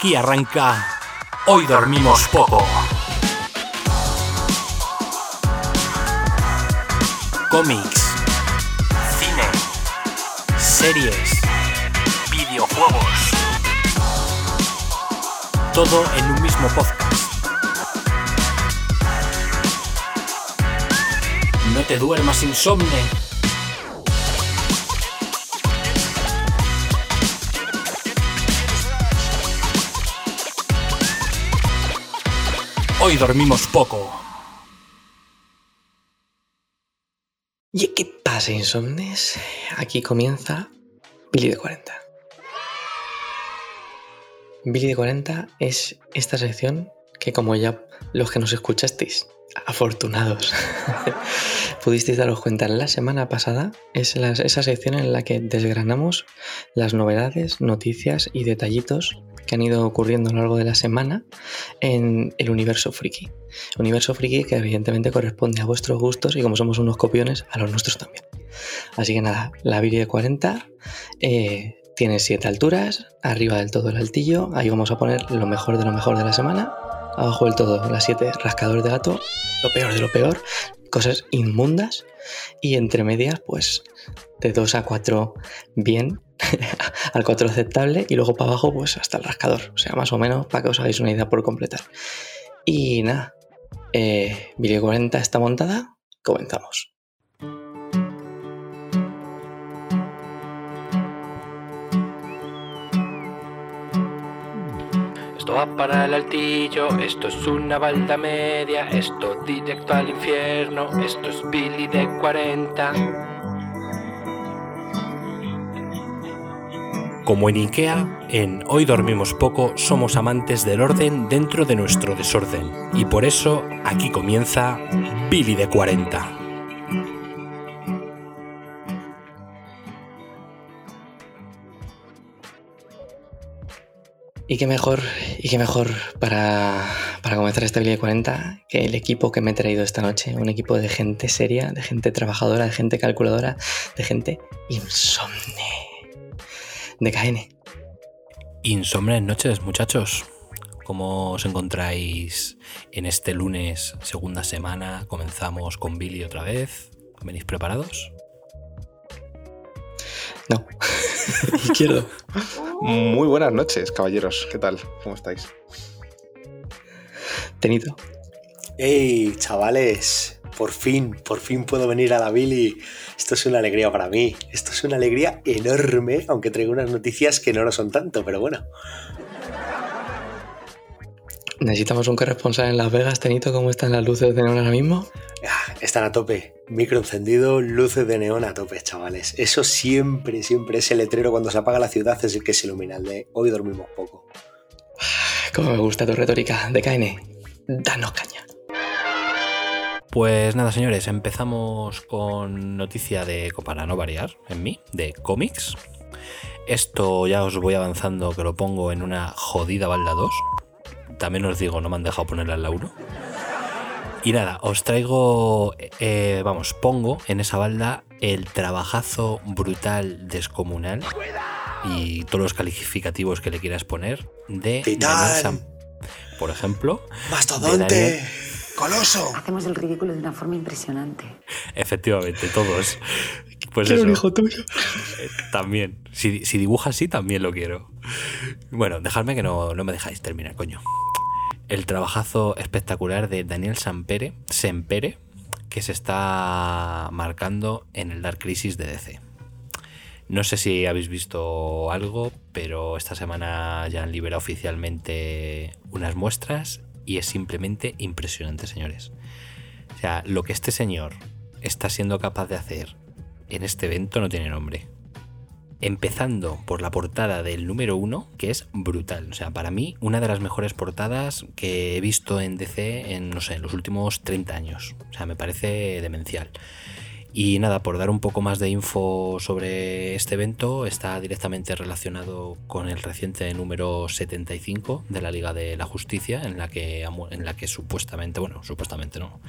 Aquí arranca. Hoy dormimos poco. Cómics, cine, series, videojuegos. Todo en un mismo podcast. No te duermas insomne. Hoy dormimos poco. ¿Y qué pasa, insomnes? Aquí comienza Billy de 40. Billy de 40 es esta sección que, como ya los que nos escuchasteis, afortunados, pudisteis daros cuenta la semana pasada, es esa sección en la que desgranamos las novedades, noticias y detallitos que han ido ocurriendo a lo largo de la semana en el universo friki. Universo friki que evidentemente corresponde a vuestros gustos y como somos unos copiones, a los nuestros también. Así que nada, la Billy de 40 eh, tiene 7 alturas, arriba del todo el altillo, ahí vamos a poner lo mejor de lo mejor de la semana, abajo del todo las 7 rascador de gato, lo peor de lo peor, cosas inmundas y entre medias pues de 2 a 4 bien, al 4 aceptable y luego para abajo pues hasta el rascador, o sea más o menos para que os hagáis una idea por completar. Y nada, eh, Billy 40 está montada, comenzamos. Esto va para el altillo, esto es una balda media, esto directo al infierno, esto es Billy de 40. Como en IKEA, en Hoy Dormimos Poco somos amantes del orden dentro de nuestro desorden. Y por eso aquí comienza Billy de 40. Y qué mejor, y qué mejor para, para comenzar esta Billy de 40 que el equipo que me he traído esta noche. Un equipo de gente seria, de gente trabajadora, de gente calculadora, de gente insomne. De KN. Insomnes noches, muchachos. ¿Cómo os encontráis en este lunes, segunda semana? Comenzamos con Billy otra vez. ¿Venís preparados? No. Izquierdo. Muy buenas noches, caballeros. ¿Qué tal? ¿Cómo estáis? Tenido. ¡Ey, chavales! Por fin, por fin puedo venir a la Billy. Esto es una alegría para mí. Esto es una alegría enorme, aunque traigo unas noticias que no lo son tanto, pero bueno. Necesitamos un corresponsal en Las Vegas, Tenito. ¿Cómo están las luces de neón ahora mismo? Ah, Están a tope. Micro encendido, luces de neón a tope, chavales. Eso siempre, siempre ese letrero cuando se apaga la ciudad es el que se ilumina. El de hoy dormimos poco. Como me gusta tu retórica. De KN. Danos caña. Pues nada, señores, empezamos con noticia de, para no variar, en mí, de cómics. Esto ya os voy avanzando que lo pongo en una jodida balda 2. También os digo, no me han dejado ponerla en la 1. Y nada, os traigo, eh, vamos, pongo en esa balda el trabajazo brutal descomunal y todos los calificativos que le quieras poner de. Daniel Sam. Por ejemplo, ¡Mastodonte! ¡Coloso! Hacemos el ridículo de una forma impresionante. efectivamente, todos. Pues Quiero eso. un hijo tuyo. Eh, También. Si, si dibuja así, también lo quiero. Bueno, dejadme que no, no me dejáis terminar, coño. El trabajazo espectacular de Daniel Sampere, Sempere, que se está marcando en el Dark Crisis de DC. No sé si habéis visto algo, pero esta semana ya han liberado oficialmente unas muestras y es simplemente impresionante, señores. O sea, lo que este señor está siendo capaz de hacer en este evento no tiene nombre. Empezando por la portada del número uno, que es brutal. O sea, para mí, una de las mejores portadas que he visto en DC en, no sé, en los últimos 30 años. O sea, me parece demencial. Y nada, por dar un poco más de info sobre este evento, está directamente relacionado con el reciente número 75 de la Liga de la Justicia, en la que, en la que supuestamente, bueno, supuestamente no,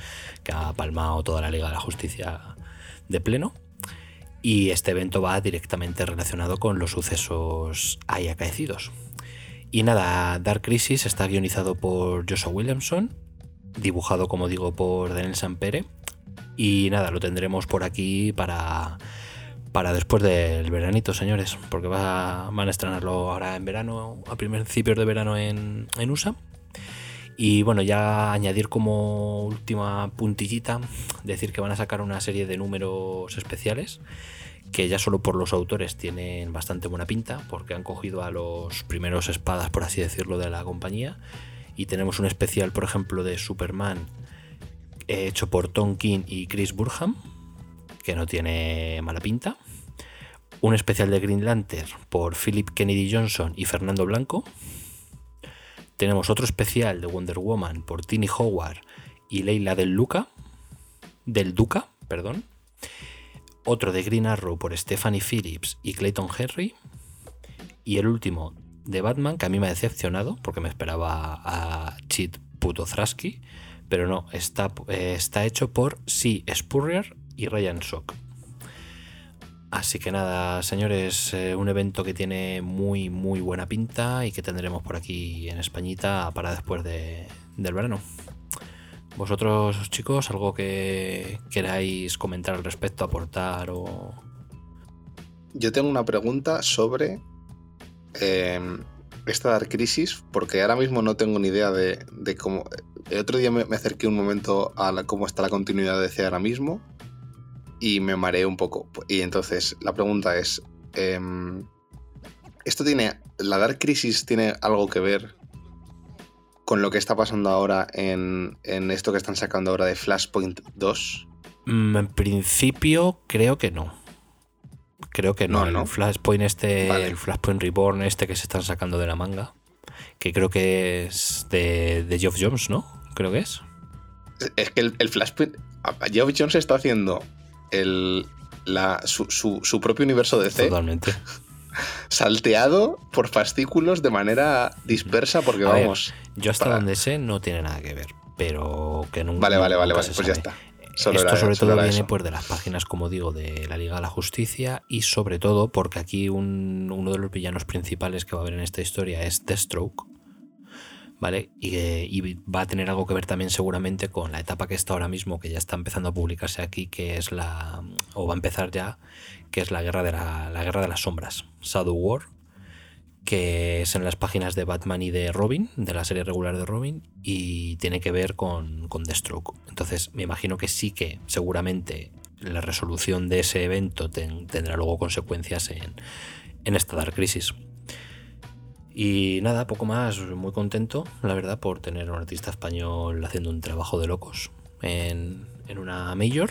que ha palmado toda la Liga de la Justicia de pleno. Y este evento va directamente relacionado con los sucesos ahí acaecidos. Y nada, Dark Crisis está guionizado por Joshua Williamson, dibujado, como digo, por Daniel Sampere. Y nada, lo tendremos por aquí para, para después del veranito, señores, porque va, van a estrenarlo ahora en verano, a principios de verano en, en USA. Y bueno, ya añadir como última puntillita, decir que van a sacar una serie de números especiales que ya solo por los autores tienen bastante buena pinta, porque han cogido a los primeros espadas, por así decirlo, de la compañía. Y tenemos un especial, por ejemplo, de Superman eh, hecho por Tom King y Chris Burham, que no tiene mala pinta. Un especial de Green Lantern por Philip Kennedy Johnson y Fernando Blanco. Tenemos otro especial de Wonder Woman por Tini Howard y Leila del Luca. Del Duca, perdón otro de Green Arrow por Stephanie Phillips y Clayton Henry, y el último de Batman, que a mí me ha decepcionado, porque me esperaba a Cheat Puto Thrasky, pero no, está, eh, está hecho por C. Spurrier y Ryan Sock. Así que nada, señores, eh, un evento que tiene muy, muy buena pinta y que tendremos por aquí en Españita para después de, del verano. ¿Vosotros, chicos, algo que queráis comentar al respecto, aportar o...? Yo tengo una pregunta sobre em, esta Dark Crisis, porque ahora mismo no tengo ni idea de, cómo... El otro día me, acerqué un momento a cómo está la continuidad de C ahora mismo y me mareé un poco. Y entonces la pregunta es, em, ¿esto tiene... ¿La Dark Crisis tiene algo que ver con lo que está pasando ahora en, esto que están sacando ahora de Flashpoint 2? Mm, en principio creo que no. Creo que no. El Flashpoint este, el Flashpoint Reborn este que se están sacando de la manga, que creo que es de, de Geoff Jones, ¿no? Creo que es. Es que el, Flashpoint... Geoff Jones está haciendo el, su, su, propio universo de C. Totalmente. salteado por fascículos de manera dispersa, porque vamos. yo hasta donde sé no tiene nada que ver, pero que nunca. Vale, vale, vale, pues ya está. Esto sobre todo viene pues, de las páginas, como digo, de la Liga de la Justicia y sobre todo porque aquí uno de los villanos principales que va a haber en esta historia es Deathstroke, ¿vale? Y, y, va a tener algo que ver también seguramente con la etapa que está ahora mismo, que ya está empezando a publicarse aquí, que es la, o va a empezar ya, que es la guerra de, la, guerra de las sombras, Shadow War, que es en las páginas de Batman y de Robin, de la serie regular de Robin, y tiene que ver con, con Deathstroke. Entonces me imagino que sí que seguramente la resolución de ese evento tendrá luego consecuencias en, en esta Dark Crisis. Y nada, poco más, muy contento, la verdad, por tener un artista español haciendo un trabajo de locos en, en una Major,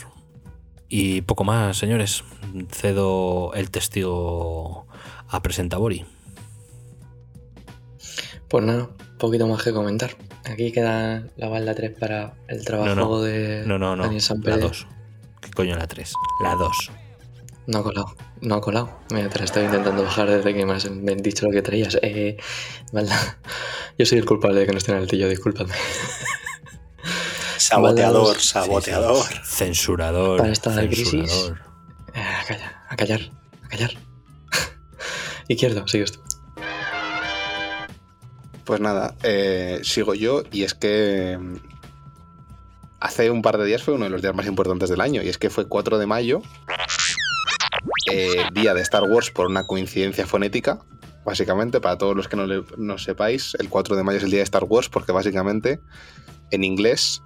y poco más, señores. Cedo el testigo a Presentavori. Pues nada, poquito más que comentar. Aquí queda la balda 3 para el trabajo de no, no, no. Daniel La 2. ¿Qué coño la 3? La 2. No ha colado, no ha colado. Mira, te la estoy intentando bajar desde que me has dicho lo que traías. Eh. Yo soy el culpable de que no esté en el tillo, discúlpame. Saboteador, saboteador. Censurador. Para esta crisis. Eh, a callar, a callar, a callar. Izquierdo, sigues tú. Pues nada, eh, sigo yo y es que mm, hace un par de días fue uno de los días más importantes del año y es que fue 4 de mayo, eh, día de Star Wars por una coincidencia fonética, básicamente, para todos los que no, no sepáis, el 4 de mayo es el día de Star Wars porque básicamente en inglés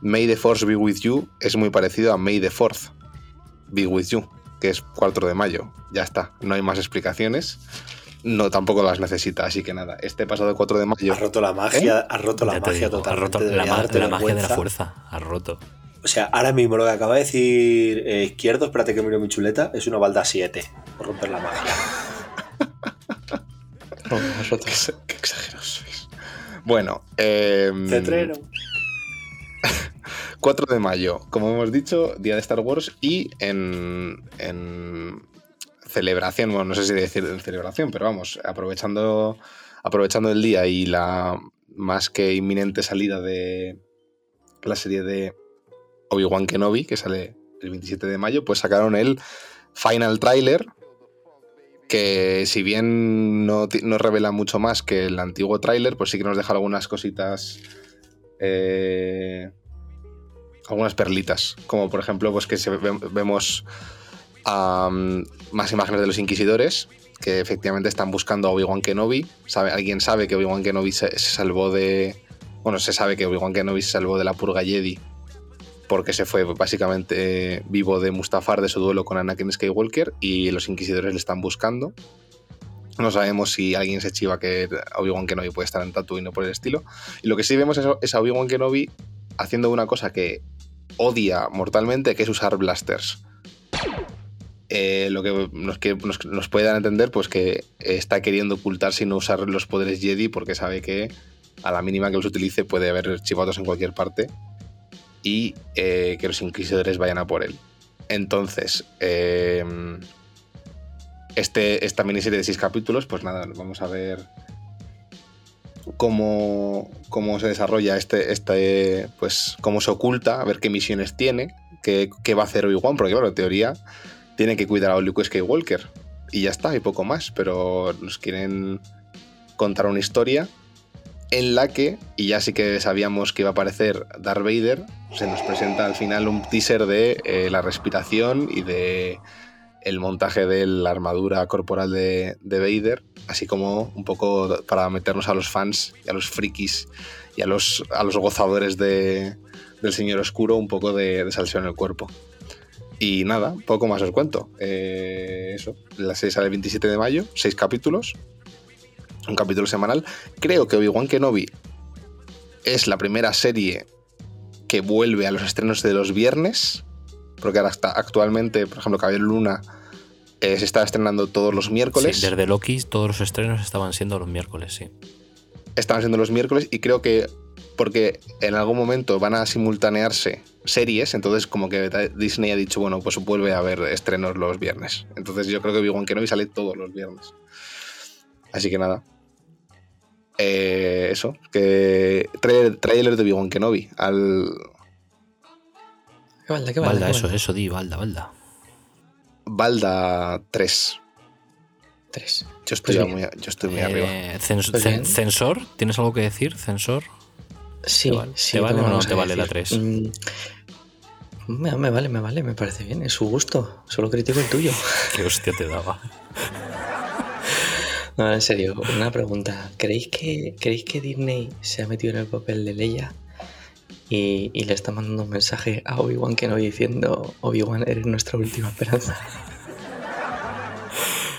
May the Force be with you es muy parecido a May the Fourth be with you, que es 4 de mayo. Ya está, no hay más explicaciones. No, tampoco las necesita, así que nada. Este pasado 4 de mayo. Ha roto la magia, ¿Eh? ha roto la magia totalmente. Ha roto la, magia de la fuerza, ha roto. O sea, ahora mismo lo que acaba de decir eh, izquierdo, espérate que miro mi chuleta, es una balda 7 por romper la magia. oh. Qué, exageros sois. Bueno, eh, Cetrero. 4 de mayo, como hemos dicho, día de Star Wars y en, celebración, bueno, no sé si decir en celebración, pero vamos, aprovechando, aprovechando el día y la más que inminente salida de la serie de Obi-Wan Kenobi, que sale el 27 de mayo, pues sacaron el final trailer que si bien no, revela mucho más que el antiguo tráiler, pues sí que nos deja algunas cositas, eh, algunas perlitas, como por ejemplo, pues que vemos más imágenes de los inquisidores, que efectivamente están buscando a Obi-Wan Kenobi. Sabe, alguien sabe que Obi-Wan Kenobi se, se salvó de... Bueno, se sabe que Obi-Wan Kenobi se salvó de la purga Jedi porque se fue básicamente eh, vivo de Mustafar de su duelo con Anakin Skywalker y los inquisidores le están buscando. No sabemos si alguien se chiva que Obi-Wan Kenobi puede estar en Tatooine o por el estilo. Y lo que sí vemos es, a Obi-Wan Kenobi haciendo una cosa que odia mortalmente, que es usar blasters. Eh, lo que, nos, que nos, nos puede dar a entender pues que está queriendo ocultarse y no usar los poderes Jedi porque sabe que a la mínima que los utilice puede haber chivatos en cualquier parte y eh, que los inquisidores vayan a por él. Entonces, eh, este, esta miniserie de seis capítulos, pues nada, vamos a ver cómo, cómo se desarrolla este, este, pues cómo se oculta, a ver qué misiones tiene, qué, qué va a hacer Obi-Wan, porque claro, en teoría tiene que cuidar a Luke Skywalker y ya está, y poco más, pero nos quieren contar una historia en la que, y ya sí que sabíamos que iba a aparecer Darth Vader, se nos presenta al final un teaser de eh, la respiración y de el montaje de la armadura corporal de, de, Vader, así como un poco para meternos a los fans y a los frikis y a los, a los gozadores de, del Señor Oscuro un poco de, de salseo en el cuerpo. Y nada, poco más os cuento. Eh, eso, la serie sale el 27 de mayo, seis capítulos, un capítulo semanal. Creo que Obi-Wan Kenobi es la primera serie que vuelve a los estrenos de los viernes, porque ahora está actualmente, por ejemplo, Caballero Luna eh, se está estrenando todos los miércoles. Sí, desde Loki todos los estrenos estaban siendo los miércoles, sí. Estaban siendo los miércoles y creo que porque en algún momento van a simultanearse series, entonces como que Disney ha dicho, bueno, pues vuelve a haber estrenos los viernes. Entonces yo creo que Obi-Wan Kenobi sale todos los viernes. Así que nada. Eh, eso, que trailer, trailer de Obi-Wan Kenobi al... ¿Qué balda, qué balda, Balda, qué eso, balda? eso, di, Balda, Balda. Balda 3. 3. Yo estoy, Pues muy, yo estoy muy Eh, arriba. cens- Pues cen-. ¿Censor? ¿Tienes algo que decir? ¿Censor? Sí, ¿Te vale- sí. te vale ¿cómo o no te vale la decir? 3? Mm, me, me vale, me vale, me parece bien, es su gusto. Solo critico el tuyo. ¿Qué hostia te daba? No, en serio, una pregunta. ¿Creéis que, ¿creéis que Disney se ha metido en el papel de Leia y, y le está mandando un mensaje a Obi-Wan que no diciendo Obi-Wan eres nuestra última esperanza?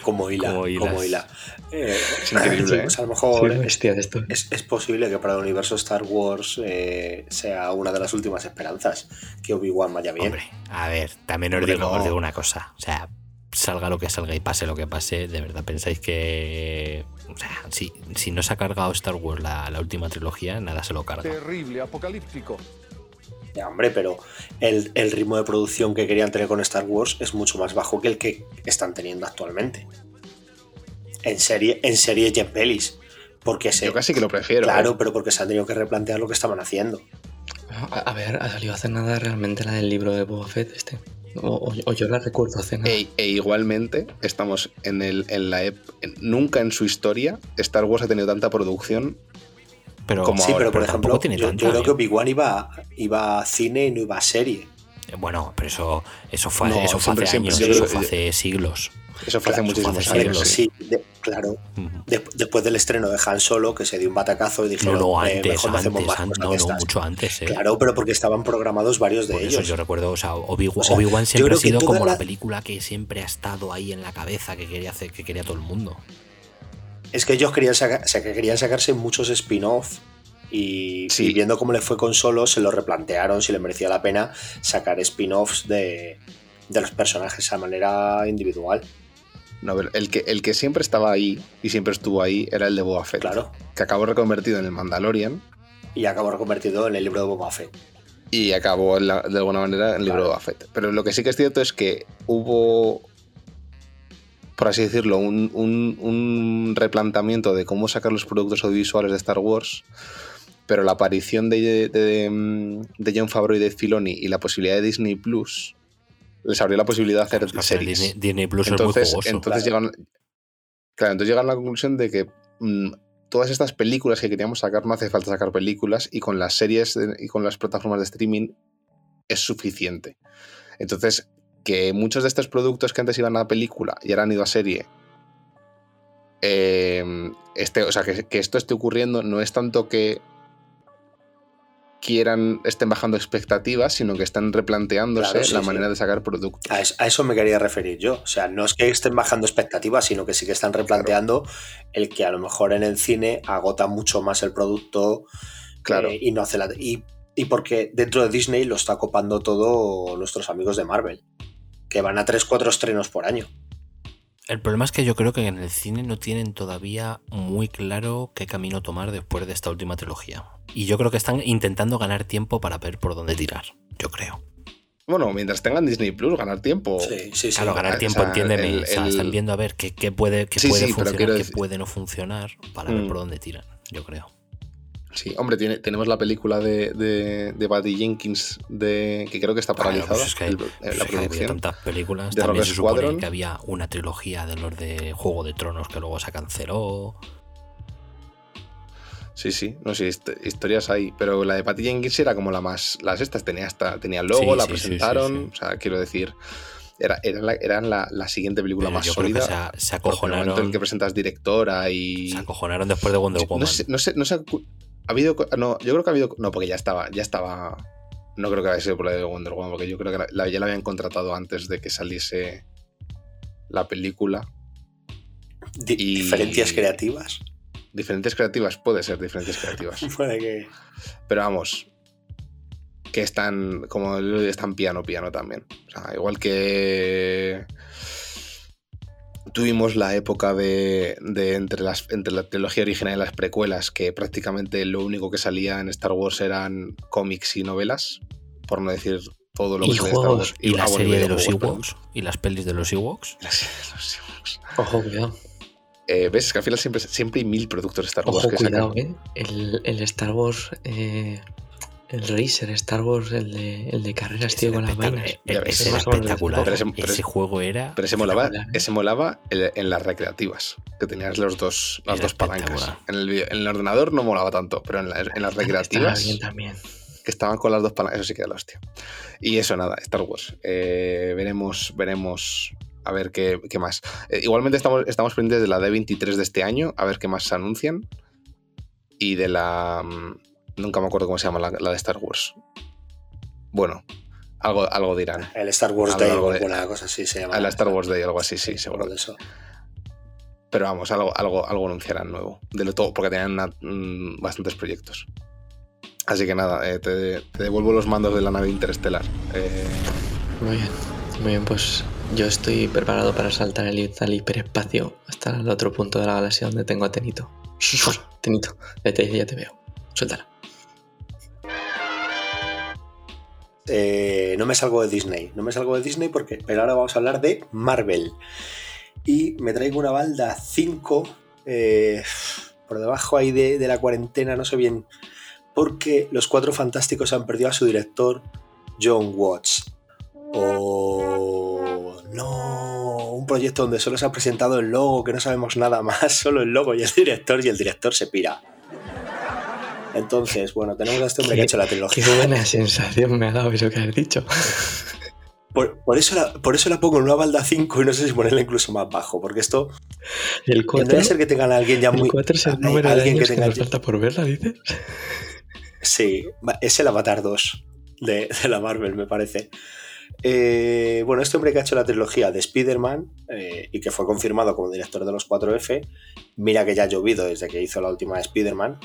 Como hila, Como hila. Eh, Es increíble, ¿eh? pues a lo mejor es, esto. es- es posible que para el universo Star Wars eh, sea una de las últimas esperanzas que Obi-Wan vaya bien. Hombre, a ver, también os Hombre, digo, no. os digo una cosa. O sea, salga lo que salga y pase lo que pase, ¿de verdad pensáis que... O sea, si, si no se ha cargado Star Wars la, la última trilogía, nada se lo carga. Terrible, apocalíptico. Ya, hombre, pero el, el ritmo de producción que querían tener con Star Wars es mucho más bajo que el que están teniendo actualmente. En serie, en series y en pelis. Porque se. Yo casi que lo prefiero. Claro, ¿eh? pero porque se han tenido que replantear lo que estaban haciendo. A, a ver, ha salido hace nada realmente la del libro de Boba Fett este. O, o- o yo la recuerdo hace nada. E, e igualmente estamos en, el, en la ep- nunca en su historia Star Wars ha tenido tanta producción Pero, Como sí, ahora, pero por ejemplo, tiene yo, tanta, yo creo ¿eh? que Obi-Wan iba, iba a cine y no iba a serie. Bueno, pero eso, eso fue, No, eso fue siempre, hace siempre, años, yo eso fue hace siglos. Eso fue hace Claro, muchísimos hace años siglos. sí. Sí, de- claro. De- después del estreno de Han Solo, que se dio un batacazo y No, dijeron, no, "Eh, antes, mejor no hacemos antes, más no, no, estas". mucho antes, ¿eh? Claro, pero porque estaban programados varios de Por eso ellos. yo recuerdo, o sea, Obi- O sea, Obi-Wan siempre ha sido como la... la- película que siempre ha estado ahí en la cabeza, que quería hacer, que quería todo el mundo. Es que ellos querían, saca- o sea, que querían sacarse muchos spin-off y, Sí. y viendo cómo le fue con Solo, se lo replantearon si le merecía la pena sacar spin-offs de, de los personajes a manera individual. No, pero el que, el que siempre estaba ahí y siempre estuvo ahí era el de Boba Fett, Claro. que acabó reconvertido en el Mandalorian Y acabó reconvertido en el libro de Boba Fett. y acabó la- de alguna manera en el libro de Boba Fett. Pero lo que sí que es cierto es que hubo, por así decirlo, un, un- un replanteamiento de cómo sacar los productos audiovisuales de Star Wars, pero la aparición de, de, de John Favreau y de Filoni y la posibilidad de Disney Plus les abrió la posibilidad de hacer Es series. Disney, Disney Plus es entonces, muy jugoso. entonces claro. llegaron, Claro, entonces llegan a la conclusión de que mm, todas estas películas que queríamos sacar no hace falta sacar películas y con las series de- y con las plataformas de streaming es suficiente. Entonces, que muchos de estos productos que antes iban a película y ahora han ido a serie, eh, este, o sea, que, que esto esté ocurriendo no es tanto que quieran, estén bajando expectativas, sino que están replanteándose Claro, sí, la sí. manera de sacar productos. A eso me quería referir yo. O sea, no es que estén bajando expectativas, sino que sí que están replanteando el que a lo mejor en el cine agota mucho más el producto Claro. eh, y no hace la. Y, y porque dentro de Disney lo está copando todo nuestros amigos de Marvel, que van a 3-4 estrenos por año. El problema es que yo creo que en el cine no tienen todavía muy claro qué camino tomar después de esta última trilogía. Y yo creo que están intentando ganar tiempo para ver por dónde tirar. Yo creo. Bueno, mientras tengan Disney Plus, ganar tiempo. Sí, sí, sí. Claro, ganar o tiempo, sea, entiéndeme. el- o sea, están viendo a ver qué, qué puede, qué Sí, puede sí, funcionar, qué decir- puede no funcionar, para ver Mm. por dónde tiran. Yo creo. Sí, hombre, tiene- tenemos la película de, de, de Patty Jenkins de, que creo que está Claro, paralizada, pues es que, el- pues la es que había tantas películas. de También se supone Squadron. que había una trilogía de los de Juego de Tronos que luego se canceló. Sí, sí, no sé, hist- historias hay, pero la de Patty Jenkins era como la más, las estas tenía hasta, tenía el logo, Sí, la sí, sí, presentaron, sí, sí. o sea, quiero decir, era, era la, eran la, la siguiente película Pero más yo creo que sólida. se, se porque en el momento en acojonaron. el que presentas directora y... Se acojonaron después de Wonder Woman. No sé, no sé, no sé, ha habido, no, yo creo que ha habido, no, porque ya estaba, ya estaba, no creo que haya sido por la de Wonder Woman, porque yo creo que la- ya la habían contratado antes de que saliese la película. Y- Diferencias creativas. Diferentes creativas, puede ser diferentes creativas. Puede que. Pero vamos, que están, como están piano, piano también. O sea, igual que tuvimos la época de, de entre, las, entre la trilogía original y las precuelas, que prácticamente lo único que salía en Star Wars eran cómics y novelas, por no decir todo lo Y que de Star juegos. Wars. y la ah, bueno, serie de los. Ewoks y las pelis de los Ewoks. La serie de los Ewoks. Ojo, cuidado. Eh, ¿Ves? Es que al final siempre, siempre hay mil productos de Star Wars Ojo, que cuidado, sacan. ¿eh? El, el Star Wars. eh, el Racer Star Wars, el de, el de carreras, tío, con las vainas. Ese era más o menos espectacular. Pero ese- pero ese ese- juego era. Pero ese molaba, ese molaba en, en las recreativas, que tenías los dos, las Era dos palancas. En el, video- en el ordenador no molaba tanto, pero en, la- en las Estaba recreativas, bien también. que estaban con las dos palancas, eso sí que era la hostia. Y eso nada, Star Wars. Eh, veremos, veremos a ver qué, qué más. Eh, igualmente estamos, estamos pendientes de la D23 de este año, a ver qué más se anuncian. Y de la... Nunca me acuerdo cómo se llama la, la de Star Wars. Bueno, algo, algo dirán. El Star Wars Algo- Day algo o de- alguna cosa así se llama. A la Star Wars Day, algo así, sí, Sí, seguro. de eso. Pero vamos, algo, algo, algo anunciarán nuevo. De lo todo, porque tenían una- mm, bastantes proyectos. Así que nada, eh, te, te devuelvo los mandos de la nave interestelar. Eh, Muy bien. Muy bien, pues yo estoy preparado para saltar el, al hiperespacio hasta el otro punto de la galaxia donde tengo a Tenito. Tenito, ya te, ya te veo. Suéltala. Eh, no me salgo de Disney. No me salgo de Disney porque. Pero ahora vamos a hablar de Marvel. Y me traigo una balda 5. eh, por debajo ahí de, de la cuarentena, no sé bien. Porque los cuatro fantásticos han perdido a su director, John Watts. O. No. Un proyecto donde solo se ha presentado el logo, que no sabemos nada más, solo el logo y el director, y el director se pira. Entonces, bueno, tenemos a este hombre que ha hecho la Qué trilogía. buena sensación me ha dado eso que has dicho. Por, por eso la, por eso la pongo en una balda 5 y no sé si ponerla incluso más bajo, porque esto El no 4, debe ser que tengan a alguien ya muy. el 4 es el número de alguien que años que, tenga nos falta por verla, dices. Sí, es el Avatar 2 de, de la Marvel, me parece. Eh, bueno, este hombre que ha hecho la trilogía de Spider-Man eh, y que fue confirmado como director de los 4F, mira que ya ha llovido desde que hizo la última de Spider-Man.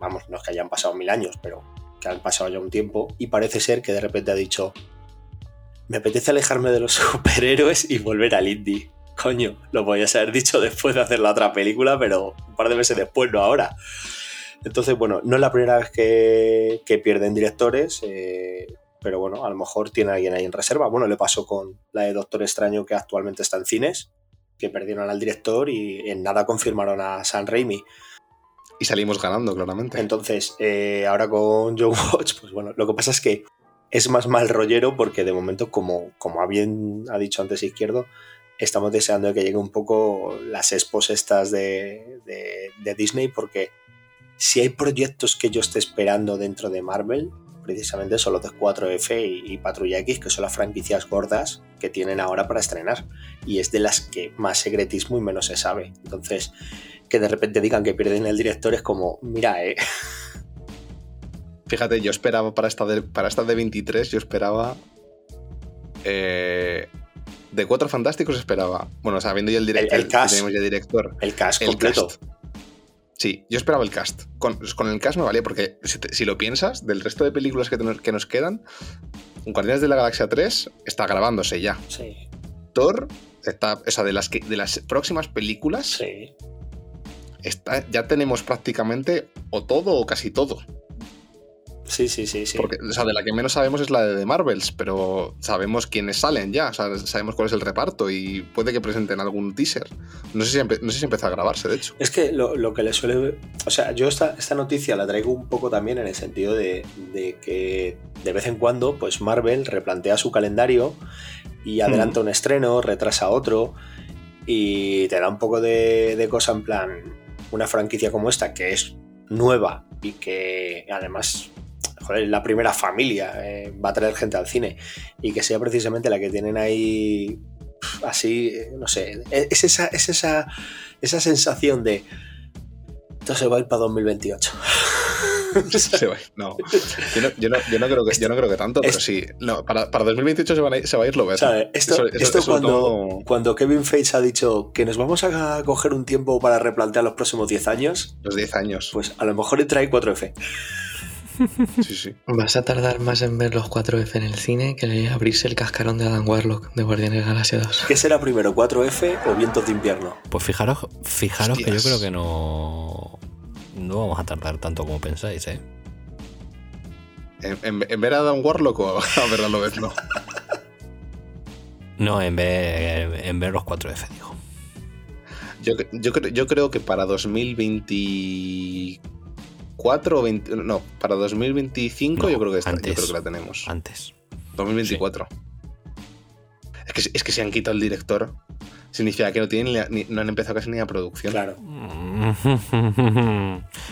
Vamos, no es que hayan pasado mil años, pero que han pasado ya un tiempo. Y parece ser que de repente ha dicho: Me apetece alejarme de los superhéroes y volver al indie. Coño, lo podías haber dicho después de hacer la otra película, pero un par de meses después, no ahora. Entonces, bueno, no es la primera vez que, pierden directores, eh, pero bueno, a lo mejor tiene alguien ahí en reserva. Bueno, le pasó con la de Doctor Extraño que actualmente está en cines, que perdieron al director y en nada confirmaron a San Raimi. Y salimos ganando, claramente. Entonces, eh, ahora con John Watch, pues bueno, lo que pasa es que es más mal rollero porque de momento, como, como bien ha dicho antes Izquierdo, estamos deseando que llegue un poco las expos estas de, de- de Disney, porque si hay proyectos que yo esté esperando dentro de Marvel, precisamente son los de 4F y, y Patrulla X, que son las franquicias gordas que tienen ahora para estrenar. Y es de las que más secretismo y menos se sabe. Entonces, que de repente digan que pierden el director es como, mira, eh, Fíjate, yo esperaba para esta de, para esta de 23, yo esperaba. eh, de Cuatro Fantásticos esperaba. Bueno, o sea, viendo ya el director. El- el cast. Tenemos ya director. el cast El completo. cast. Sí, yo esperaba el cast. Con, con el cast me valía, porque si, te- si lo piensas, del resto de películas que, tenemos- que nos quedan, Guardianes de la Galaxia 3 está grabándose ya. Sí, Thor está. O sea, de las, que, de las próximas películas, sí. Está, ya tenemos prácticamente o todo o casi todo. Sí, sí, sí, sí. Porque, o sea, de la que menos sabemos es la de The Marvels, pero sabemos quiénes salen ya, o sea, sabemos cuál es el reparto y puede que presenten algún teaser. No sé si, no sé si empezó a grabarse, de hecho. Es que lo, lo que le suele. O sea, yo esta, esta noticia la traigo un poco también en el sentido de, de que de vez en cuando, pues Marvel replantea su calendario y adelanta un estreno, retrasa otro y te da un poco de, de cosa en plan. Una franquicia como esta que es nueva y que además. La primera familia eh, va a traer gente al cine y que sea precisamente la que tienen ahí así, eh, no sé, es esa, es esa, esa sensación de esto se va a ir para 2028. Se va a ir. No, yo no, yo no- yo no creo, que, yo no creo que tanto, pero sí. No, para, para 2028 se, van a ir- se va a ir, lo ves. ¿Sabes? Esto, Eso- eso- esto eso cuando, todo- cuando Kevin Feige ha dicho que nos vamos a coger un tiempo para replantear los próximos 10 años, Los 10 años. pues a lo mejor entra ahí 4F. Sí, sí. Vas a tardar más en ver los 4F en el cine que abrirse el cascarón de Adam Warlock de Guardianes Galaxia 2. ¿Qué será primero, 4F o vientos de invierno? Pues fijaros, fijaros que yo creo que no. No vamos a tardar tanto como pensáis, ¿eh? En, en- en ver a Adam Warlock o a ver a Lobezno. No, en ver, en ver los 4F, digo. Yo, yo, yo creo que para 2024 o 20, no, para 2025 No, yo creo que está, yo antes. creo que la tenemos. Antes. 2024. Es, que, es que si han quitado el director, significa que no tienen ni la- ni- no han empezado casi ni a producción. Claro.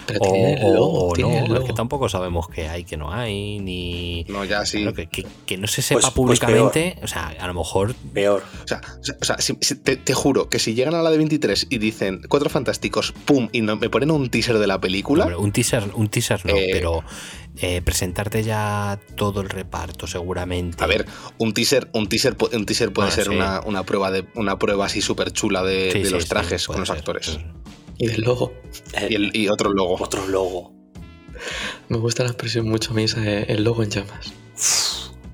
Pero o tiene el o- logo, o tiene no, el es que tampoco sabemos qué hay, que no hay, ni. No, ya sí. Claro, que, que- que no se sepa Pues- pues públicamente, o sea, a lo mejor Peor. O sea, o sea, o sea, si- si- te, te juro que si llegan a la de 23 y dicen Cuatro Fantásticos, pum, y no, me ponen un teaser de la película, Hombre, un teaser, un teaser no, Eh, pero eh, presentarte ya todo el reparto, seguramente. a ver, un teaser, un teaser, un teaser puede Bueno, ser sí. una, una prueba de una prueba así súper chula de, Sí, de sí, los trajes con los ser, actores. Y el logo. Y, el- y otro logo. Otro logo. Me gusta la expresión mucho a mí, esa de el logo en llamas.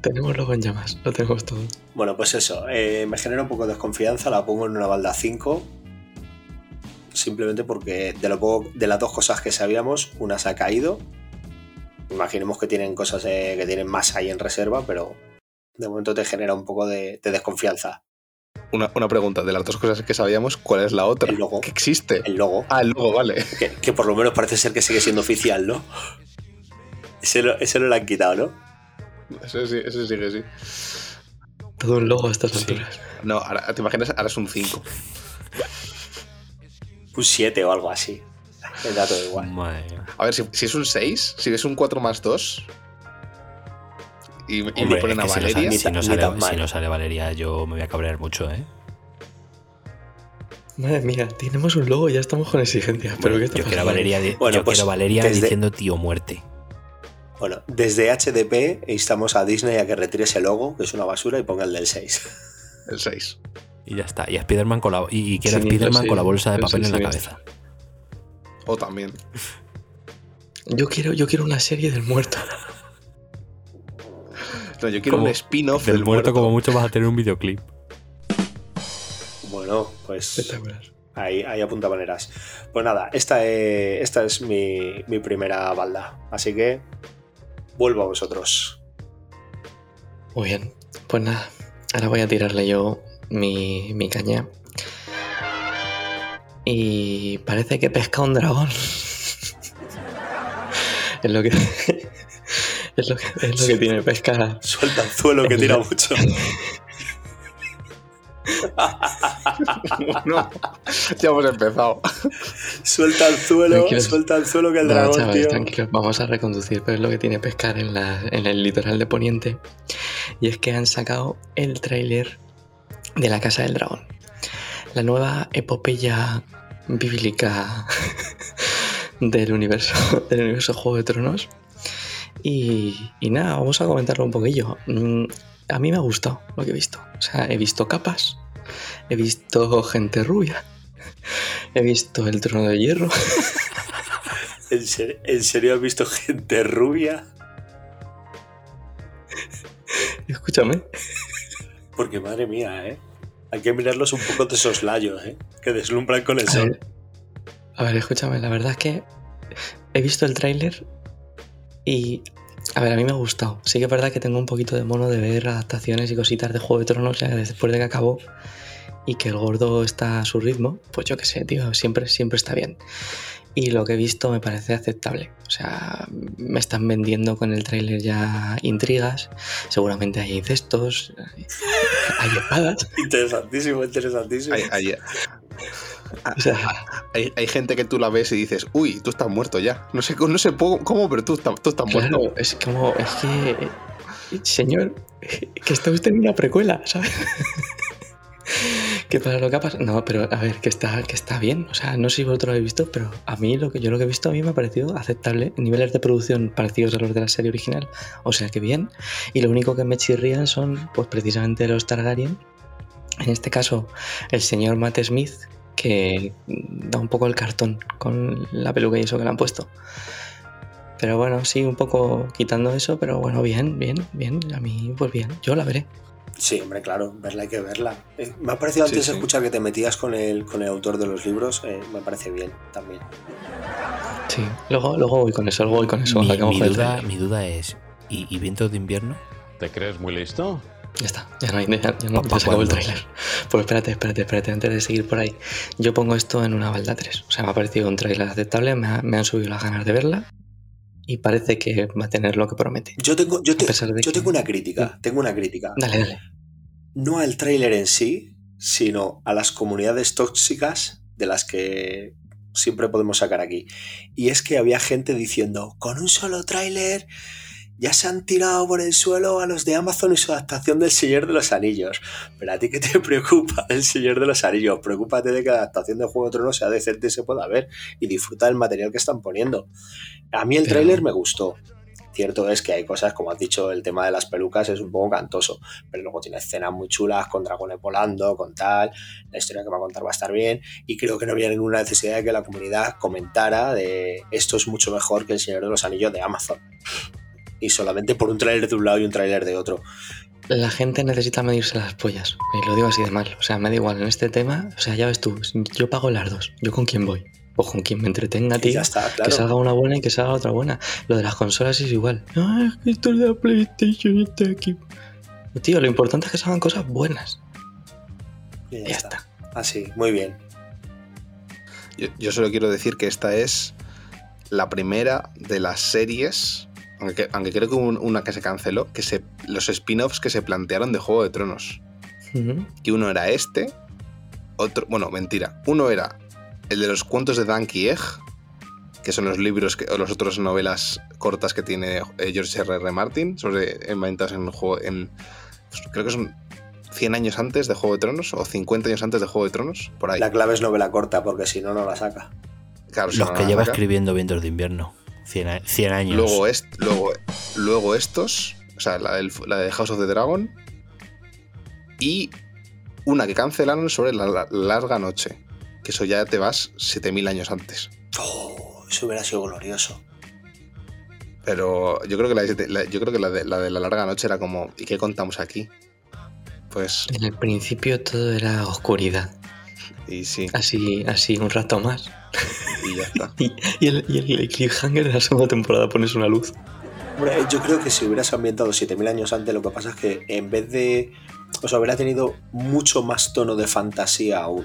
Tenemos logo en llamas, lo tenemos todo. Bueno, pues eso. eh, me genera un poco de desconfianza. La pongo en una balda 5. Simplemente porque de, lo poco- de las dos cosas que sabíamos, una se ha caído. Imaginemos que tienen cosas eh, que tienen más ahí en reserva, pero de momento te genera un poco de, de desconfianza. Una, una pregunta, de las dos cosas que sabíamos, ¿cuál es la otra? El logo. Que existe. El logo, Ah, el logo, vale. que, que por lo menos parece ser que sigue siendo oficial, ¿no? Ese, lo- ese no lo han quitado, ¿no? Eso sí, eso sí que sí. Todo un logo a estas alturas. No, ahora, te imaginas, ahora es un 5. Un 7 o algo así. El dato da igual. Madre mía. A ver, si, si es un 6, si es un 4 más 2 y, y me ponen a si no Valeria, sale- si, no sale, tan mal. si no sale Valeria, yo me voy a cabrear mucho, ¿eh? Madre mía, tenemos un logo ya estamos con exigencias. ¿Pero qué está yo quiero? Valeria, Bueno, yo pues, quiero Valeria desde- diciendo tío muerte. Bueno, desde HDP instamos a Disney a que retire ese logo, que es una basura, y ponga el del 6. el 6. Y ya está. Y a Spiderman con la, y, y Sí, Spiderman sí, con la bolsa de papel sí, en la sí. cabeza. O también. Yo quiero, yo quiero una serie del muerto. No, yo quiero Como- un spin-off Del del, muerto, como mucho vas a tener un videoclip. Bueno, pues Espectacular. ahí, ahí apunta maneras. Pues nada, esta es, esta es mi, mi primera balda. Así que vuelvo a vosotros. Muy bien. Pues nada, ahora voy a tirarle yo mi, mi caña. Y parece que pesca un dragón. es lo que. es lo que, es lo que tiene pesca. Suelta anzuelo que tira mucho. no, ya hemos empezado. Suelta el suelo, suelta el suelo que el No, dragón, chavales, tío. tranquilos, vamos a reconducir, pero es lo que tiene pescar en, la- en el litoral de Poniente. Y es que han sacado el tráiler de la Casa del Dragón. La nueva epopeya bíblica del universo, del universo Juego de Tronos. Y, y nada, vamos a comentarlo un poquillo. Mm, A mí me ha gustado lo que he visto. O sea, he visto capas, he visto gente rubia, he visto el trono de hierro. ¿En serio, en serio has visto gente rubia? Escúchame, Porque madre mía, ¿eh? Hay que mirarlos un poco de soslayos, ¿eh? Que deslumbran con el A sol. ver, a ver, escúchame, la verdad es que he visto el tráiler y, a ver, a mí me ha gustado. Sí que es verdad que tengo un poquito de mono de ver adaptaciones y cositas de Juego de Tronos ya después de que acabó y que el gordo está a su ritmo, pues yo qué sé, tío, siempre, siempre está bien. Y lo que he visto me parece aceptable. O sea, me están vendiendo con el tráiler ya intrigas. Seguramente hay incestos, hay- espadas. Interesantísimo, interesantísimo. Hay, hay- O sea, hay- hay gente que tú la ves y dices, uy, tú estás muerto ya. No sé, no sé cómo, pero tú, estás- tú estás muerto. Claro, es como, es que, señor, que está usted en una precuela, ¿sabes? que para lo que ha pasado. No, pero a ver, que está, que está bien. O sea, no sé si vosotros lo habéis visto, pero a mí lo que yo lo que he visto a mí me ha parecido aceptable. Niveles de producción parecidos a los de la serie original. O sea que bien. Y lo único que me chirrían son, pues precisamente los Targaryen. En este caso, el señor Matt Smith, que da un poco el cartón con la peluca y eso que le han puesto. Pero bueno, sí, un poco quitando eso, pero bueno, bien, bien, bien. A mí, pues bien, yo la veré. Sí, hombre, claro, verla hay que verla. Eh, me ha parecido antes sí. escuchar que te metías con el, con el autor de los libros, eh, me parece bien también. Sí, luego, luego voy con eso, luego voy con eso. mi, cuando acabemos mi duda, mi duda es, ¿y, y vientos de invierno? ¿Te crees muy listo? Ya está, ya no hay, ya, ya no, ¿Pa- ya se acabó el tráiler. Pues espérate, espérate, espérate, antes de seguir por ahí. Yo pongo esto en una balda 3. O sea, me ha parecido un tráiler aceptable, me, ha- me han subido las ganas de verla y parece que va a tener lo que promete. Yo tengo, yo te- yo que- tengo una crítica, tengo una crítica. Dale, dale. No al tráiler en sí, sino a las comunidades tóxicas de las que siempre podemos sacar aquí. Y es que había gente diciendo, con un solo tráiler ya se han tirado por el suelo a los de Amazon y su adaptación del Señor de los Anillos. Pero a ti qué te preocupa el Señor de los Anillos? Preocúpate de que la adaptación de Juego de Tronos sea decente y se pueda ver y disfruta del material que están poniendo. A mí el Pero- tráiler me gustó. Cierto es que hay cosas, como has dicho, el tema de las pelucas es un poco cantoso, pero luego tiene escenas muy chulas con dragones volando, con tal, la historia que va a contar va a estar bien y creo que no había ninguna necesidad de que la comunidad comentara de esto es mucho mejor que el Señor de los Anillos de Amazon. Y solamente por un tráiler de un lado y un tráiler de otro. La gente necesita medirse las pollas. Y lo digo así de mal. O sea, me da igual en este tema. O sea, ya ves tú, yo pago las dos. ¿Yo con quién voy? O con quien me entretenga, tío. ya está, Que claro. salga una buena y que salga otra buena. Lo de las consolas es igual. No, es que esto es de la PlayStation está aquí. Tío, lo importante es que salgan cosas buenas. Y ya Ya está. está. Así, muy bien. Yo, yo solo quiero decir que esta es la primera de las series, aunque, aunque creo que hubo un- una que se canceló, que se, los spin-offs que se plantearon de Juego de Tronos. Que uno era este, otro, bueno, mentira, uno era el de los cuentos de Donkey Egg, que son los libros que, o las otras novelas cortas que tiene eh, George R. R. Martin, sobre inventados en juego, en, pues, creo que son 100 años antes de Juego de Tronos o 50 años antes de Juego de Tronos, por ahí. La clave es novela corta, porque si no, no la saca. Claro, si Los no que la lleva saca. escribiendo vientos de invierno. 100, a- 100 años. Luego, est, luego, luego estos, o sea, la, del- la de House of the Dragon. Y una que cancelaron sobre la, la larga noche. Que eso ya te vas 7000 años antes. Oh, eso hubiera sido glorioso. Pero yo creo que la, de siete- la- yo creo que la de, la de la larga noche era como, ¿y qué contamos aquí? Pues, En el principio todo era oscuridad. Y sí, Así, así un rato más. y ya está. Y, y el, y el cliffhanger de la segunda temporada pones una luz. Hombre, yo creo que si hubieras ambientado 7000 años antes, lo que pasa es que en vez de. O sea, hubiera tenido mucho más tono de fantasía aún.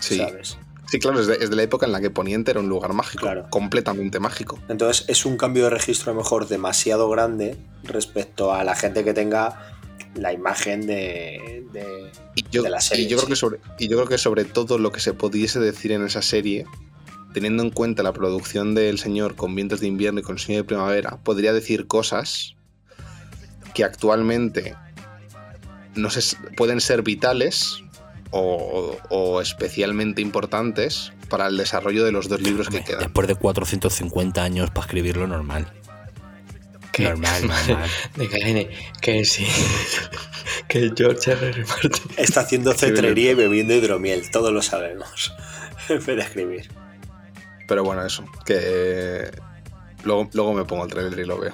Sí, ¿Sabes? sí claro, es de, es de la época en la que Poniente era un lugar mágico. Claro. Completamente mágico. Entonces es un cambio de registro a lo mejor demasiado grande respecto a la gente que tenga la imagen de, de, Y yo, de la serie. y yo creo sí. que sobre, y yo creo que sobre todo lo que se pudiese decir en esa serie, teniendo en cuenta la producción del señor con vientos de invierno y con sueño de primavera, podría decir cosas que actualmente no sé, pueden ser vitales o, o especialmente importantes para el desarrollo de los dos libros que quedan. Después de 450 años para escribirlo, normal. ¿Qué? Normal, normal. De KN, que sí. que George R. R. Martin. Está haciendo cetrería y bebiendo hidromiel, todos lo sabemos. En vez de escribir. Pero bueno, eso, que luego, luego me pongo el trailer y lo veo.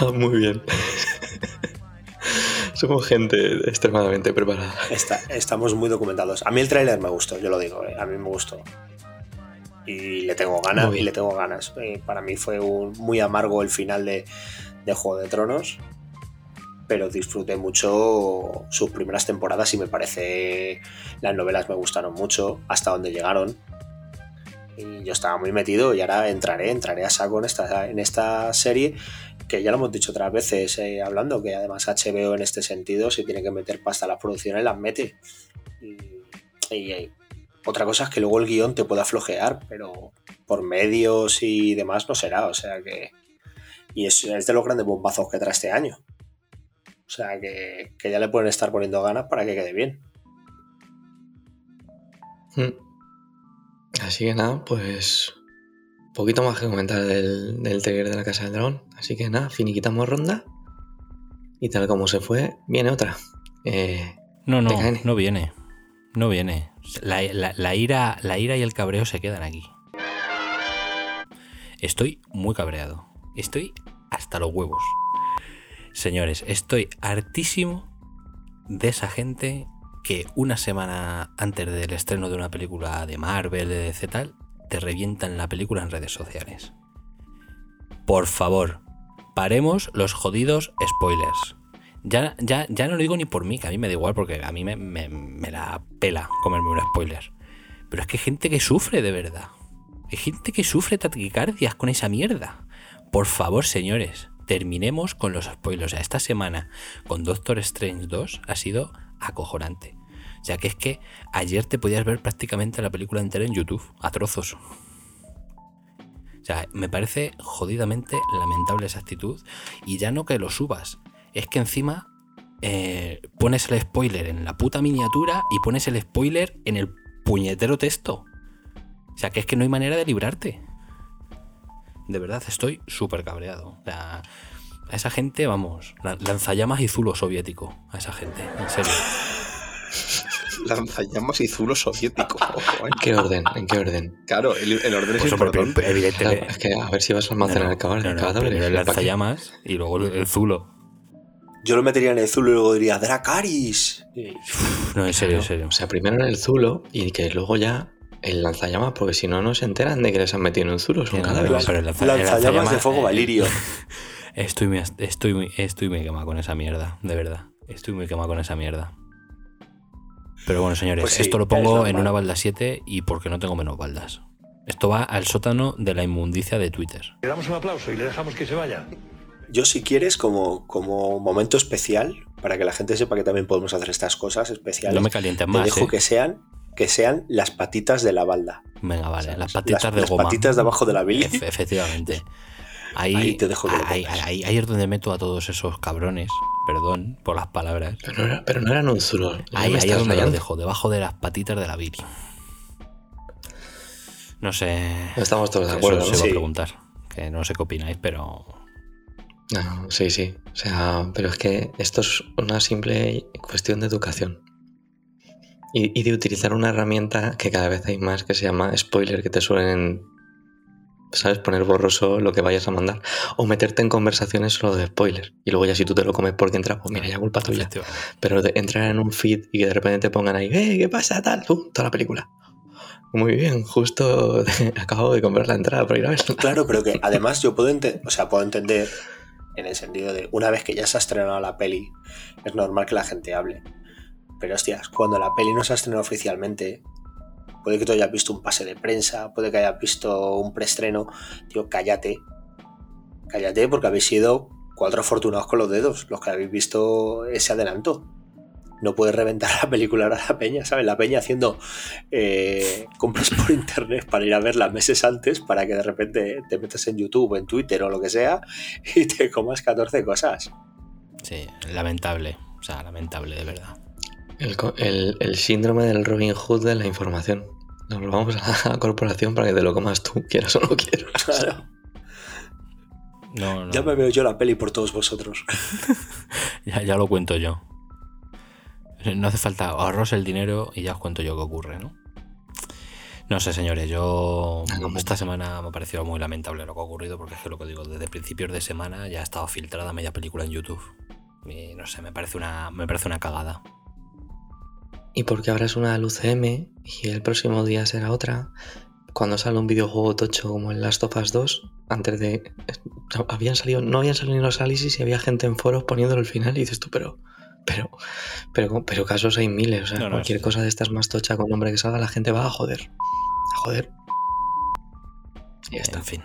Ah, Muy bien. Somos gente extremadamente preparada. Está- estamos muy documentados. A mí el tráiler me gustó, yo lo digo, eh, a mí me gustó. Y le tengo ganas, y le tengo ganas. Eh, para mí fue un- muy amargo el final de, de Juego de Tronos, pero disfruté mucho sus primeras temporadas y me parece las novelas me gustaron mucho, hasta donde llegaron. Y yo estaba muy metido y ahora entraré, entraré a saco en esta, en esta serie que ya lo hemos dicho otras veces eh, hablando, que además HBO en este sentido, si tiene que meter pasta a las producciones, las mete. Y, y, otra cosa es que luego el guion te pueda flojear, pero por medios y demás no será, o sea que... Y es, es de los grandes bombazos que trae este año. O sea que, que ya le pueden estar poniendo ganas para que quede bien. Mm. Así que nada, pues. Poquito más que comentar del, del trailer de la Casa del Dragón. Así que nada, finiquitamos ronda. Y tal como se fue, viene otra. Eh, No, no, no viene. No viene. La, ira, la ira y el cabreo se quedan aquí. Estoy muy cabreado. Estoy hasta los huevos. Señores, estoy hartísimo de esa gente que una semana antes del estreno de una película de Marvel, de DC te revientan la película en redes sociales. Por favor, paremos los jodidos spoilers. Ya, ya, ya no lo digo ni por mí, que a mí me da igual porque a mí me, la pela comerme un spoiler. Pero es que hay gente que sufre de verdad. Hay gente que sufre taquicardias con esa mierda. Por favor, señores, terminemos con los spoilers. O sea, esta semana con Doctor Strange 2 ha sido acojonante. Sea, que es que ayer te podías ver prácticamente la película entera en YouTube, a trozos. O sea, me parece jodidamente lamentable esa actitud. Y ya no que lo subas, es que encima eh, pones el spoiler en la puta miniatura y pones el spoiler en el puñetero texto. O sea, que es que no hay manera de librarte. De verdad, estoy súper cabreado. O sea, a esa gente, vamos, la- lanzallamas y zulo soviético. A esa gente, en serio. Lanzallamas y zulo soviético. ¿En qué orden? ¿En qué orden? Claro, el, el orden es Pues, importante. Claro, evidentemente. es que a ver si vas a almacenar No, no, el no, el lanzallamas y luego el, el zulo. Yo lo metería en el Zulu y luego diría Dracaris. Y- No, en serio, en serio. O sea, primero en el zulo y que luego ya el lanzallamas, porque si no, no se enteran de que les han metido en un zulo. Son el lanza- el Lanzallamas de fuego eh, Valirio. Estoy muy, estoy, muy, estoy muy quemado con esa mierda, de verdad. Estoy muy quemado con esa mierda. Pero bueno, señores, Pues sí, esto lo pongo en una balda 7 y porque no tengo menos baldas. Esto va al sótano de la inmundicia de Twitter. Le damos un aplauso y le dejamos que se vaya. Yo, si quieres, como, como momento especial, para que la gente sepa que también podemos hacer estas cosas especiales, No me calientes te más, dejo ¿eh? que sean que sean las patitas de la balda. Venga, vale, O sea, las patitas las- de las goma. patitas de abajo de la. Efe- efectivamente. Ahí, Ahí te dejo que lo ahí, ahí- ahí es donde meto a todos esos cabrones, perdón por las palabras. Pero, no era, pero no eran un zulo. ¿no Ahí, es donde los dejo, debajo de las patitas de la Viri. No sé. Estamos todos de Eso acuerdo, se ¿no? va Sí. a preguntar. Que no sé qué opináis, pero. No, sí, sí. O sea, pero es que esto es una simple cuestión de educación. Y, y de utilizar una herramienta que cada vez hay más que se llama spoiler, que te suelen, ¿sabes? Poner borroso lo que vayas a mandar. O meterte en conversaciones solo de spoiler. Y luego ya si tú te lo comes porque entras, pues mira, ya culpa tuya. Pero de entrar en un feed y que de repente te pongan ahí, ¡eh, qué pasa tal! ¡Pum! Toda la película. Muy bien, justo acabo de comprar la entrada para ir a verla. Claro, pero que además yo puedo, o sea, puedo entender en el sentido de una vez que ya se ha estrenado la peli, es normal que la gente hable. Pero hostias, cuando la peli no se ha estrenado oficialmente, puede que tú hayas visto un pase de prensa, puede que hayas visto un preestreno, tío, cállate. Cállate porque habéis sido cuatro afortunados con los dedos, los que habéis visto ese adelanto. No puedes reventar la película a la peña, ¿sabes? La peña haciendo eh, compras por internet para ir a verla meses antes para que de repente te metas en YouTube, en Twitter o lo que sea y te comas 14 cosas. Sí, lamentable. O sea, lamentable, de verdad. El, el- el síndrome del Robin Hood de la información. Nos lo vamos a la corporación para que te lo comas tú, quieras o no quieras. Claro. No, no. Ya me veo yo la peli por todos vosotros. Ya, ya lo cuento yo. No hace falta ahorros el dinero y ya os cuento yo qué ocurre, ¿no? No sé, señores, yo Ah, esta semana me ha parecido muy lamentable lo que ha ocurrido porque es que lo que digo, desde principios de semana ya ha estado filtrada media película en YouTube. Y no sé, me parece una, me parece una cagada. Y porque ahora es una del UCM y el próximo día será otra. Cuando sale un videojuego tocho como el Last of Us 2, antes de. Habían salido, no habían salido ni los análisis y había gente en foros poniéndolo al final y dices tú, pero. Pero, pero, pero casos hay miles. O sea, No, no, cualquier cosa de estas más tocha con nombre que salga, la gente va a joder. A joder. Y ya está. En fin.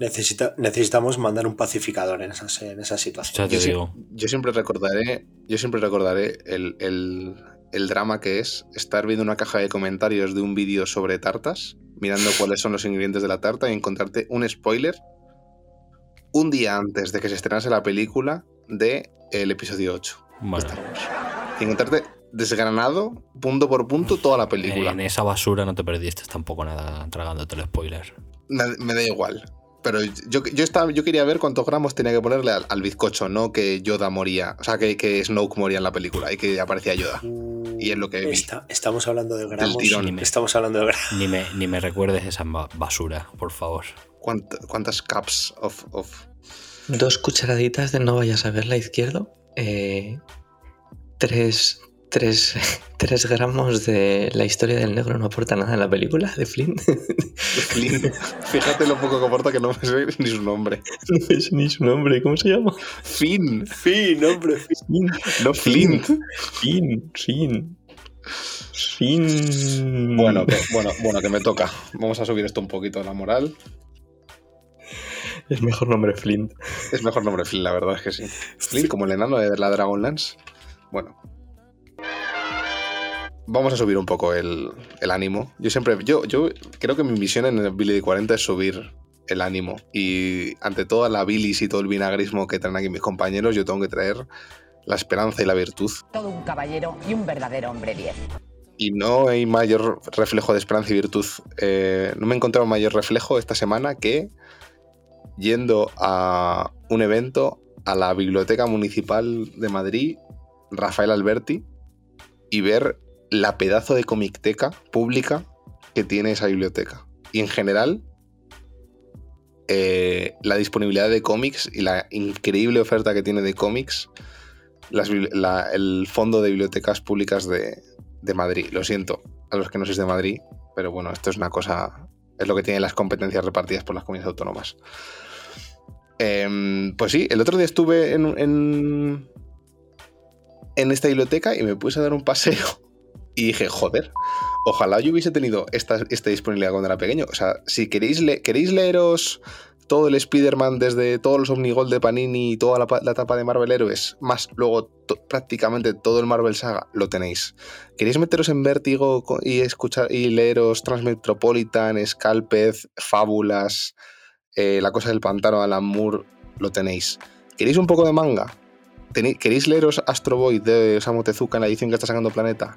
Necesita, necesitamos mandar un pacificador en esas, en esas Ya situaciones. te Yo, siempre recordaré, yo siempre recordaré el, el- el drama que es estar viendo una caja de comentarios de un vídeo sobre tartas, mirando cuáles son los ingredientes de la tarta y encontrarte un spoiler un día antes de que se estrenase la película de el episodio 8 de Bueno, Wars. Y encontrarte desgranado, punto por punto, toda la película. en esa basura no te perdiste tampoco nada tragándote el spoiler. Me, me da igual. Pero yo, yo, estaba, yo quería ver cuántos gramos tenía que ponerle al, al bizcocho, no que Yoda moría. O sea, que, que Snoke moría en la película y que aparecía Yoda. Y es lo que. Está- estamos hablando de gramos. tirón. Estamos hablando de gramos. Ni me, ni me recuerdes esa ba- basura, por favor. ¿Cuánt- ¿Cuántas cups of, of- Dos cucharaditas de no vayas a ver la izquierda. Eh, tres, tres, tres gramos de la historia del negro no aporta nada en la película de Flint. Flynn? Fíjate lo poco que aporta que no me sé ni su nombre. no es ni su nombre. ¿Cómo se llama? Finn, Fin, hombre. fin. Flint. no Flint. Fin, fin. Fin. Bueno, que, bueno, bueno, que me toca. Vamos a subir esto un poquito la moral. Es mejor nombre Flint. Es mejor nombre Flynn, la verdad es que sí. Flynn, como el enano de la Dragonlance. Bueno. Vamos a subir un poco el, el ánimo. Yo siempre, yo, yo creo que mi misión en el Billy de 40 es subir el ánimo. Y ante toda la bilis y todo el vinagrismo que traen aquí mis compañeros, yo tengo que traer la esperanza y la virtud. Todo un caballero y un verdadero hombre 10. Y no hay mayor reflejo de esperanza y virtud. eh, no me he encontrado mayor reflejo esta semana que yendo a un evento a la Biblioteca Municipal de Madrid, Rafael Alberti, y ver la pedazo de comicteca pública que tiene esa biblioteca. Y en general, eh, la disponibilidad de cómics y la increíble oferta que tiene de cómics el Fondo de Bibliotecas Públicas de, de Madrid. Lo siento a los que no sois de Madrid, pero bueno, esto es una cosa, es lo que tienen las competencias repartidas por las comunidades autónomas. Em, pues sí, el otro día estuve en, en, esta biblioteca y me puse a dar un paseo y dije, joder, ojalá yo hubiese tenido esta, esta disponibilidad cuando era pequeño. O sea, si queréis, queréis leeros todo el Spider-Man desde todos los Omnigol de Panini y toda la, la etapa de Marvel Héroes, más luego prácticamente todo el Marvel Saga, lo tenéis. ¿Queréis meteros en Vértigo y escuchar y leeros Transmetropolitan, Scalpez, Fábulas, eh, La Cosa del Pantano, Alan Moore? Lo tenéis. ¿Queréis un poco de manga? ¿Queréis leeros Astro Boy de Osamu Tezuka en la edición que está sacando Planeta?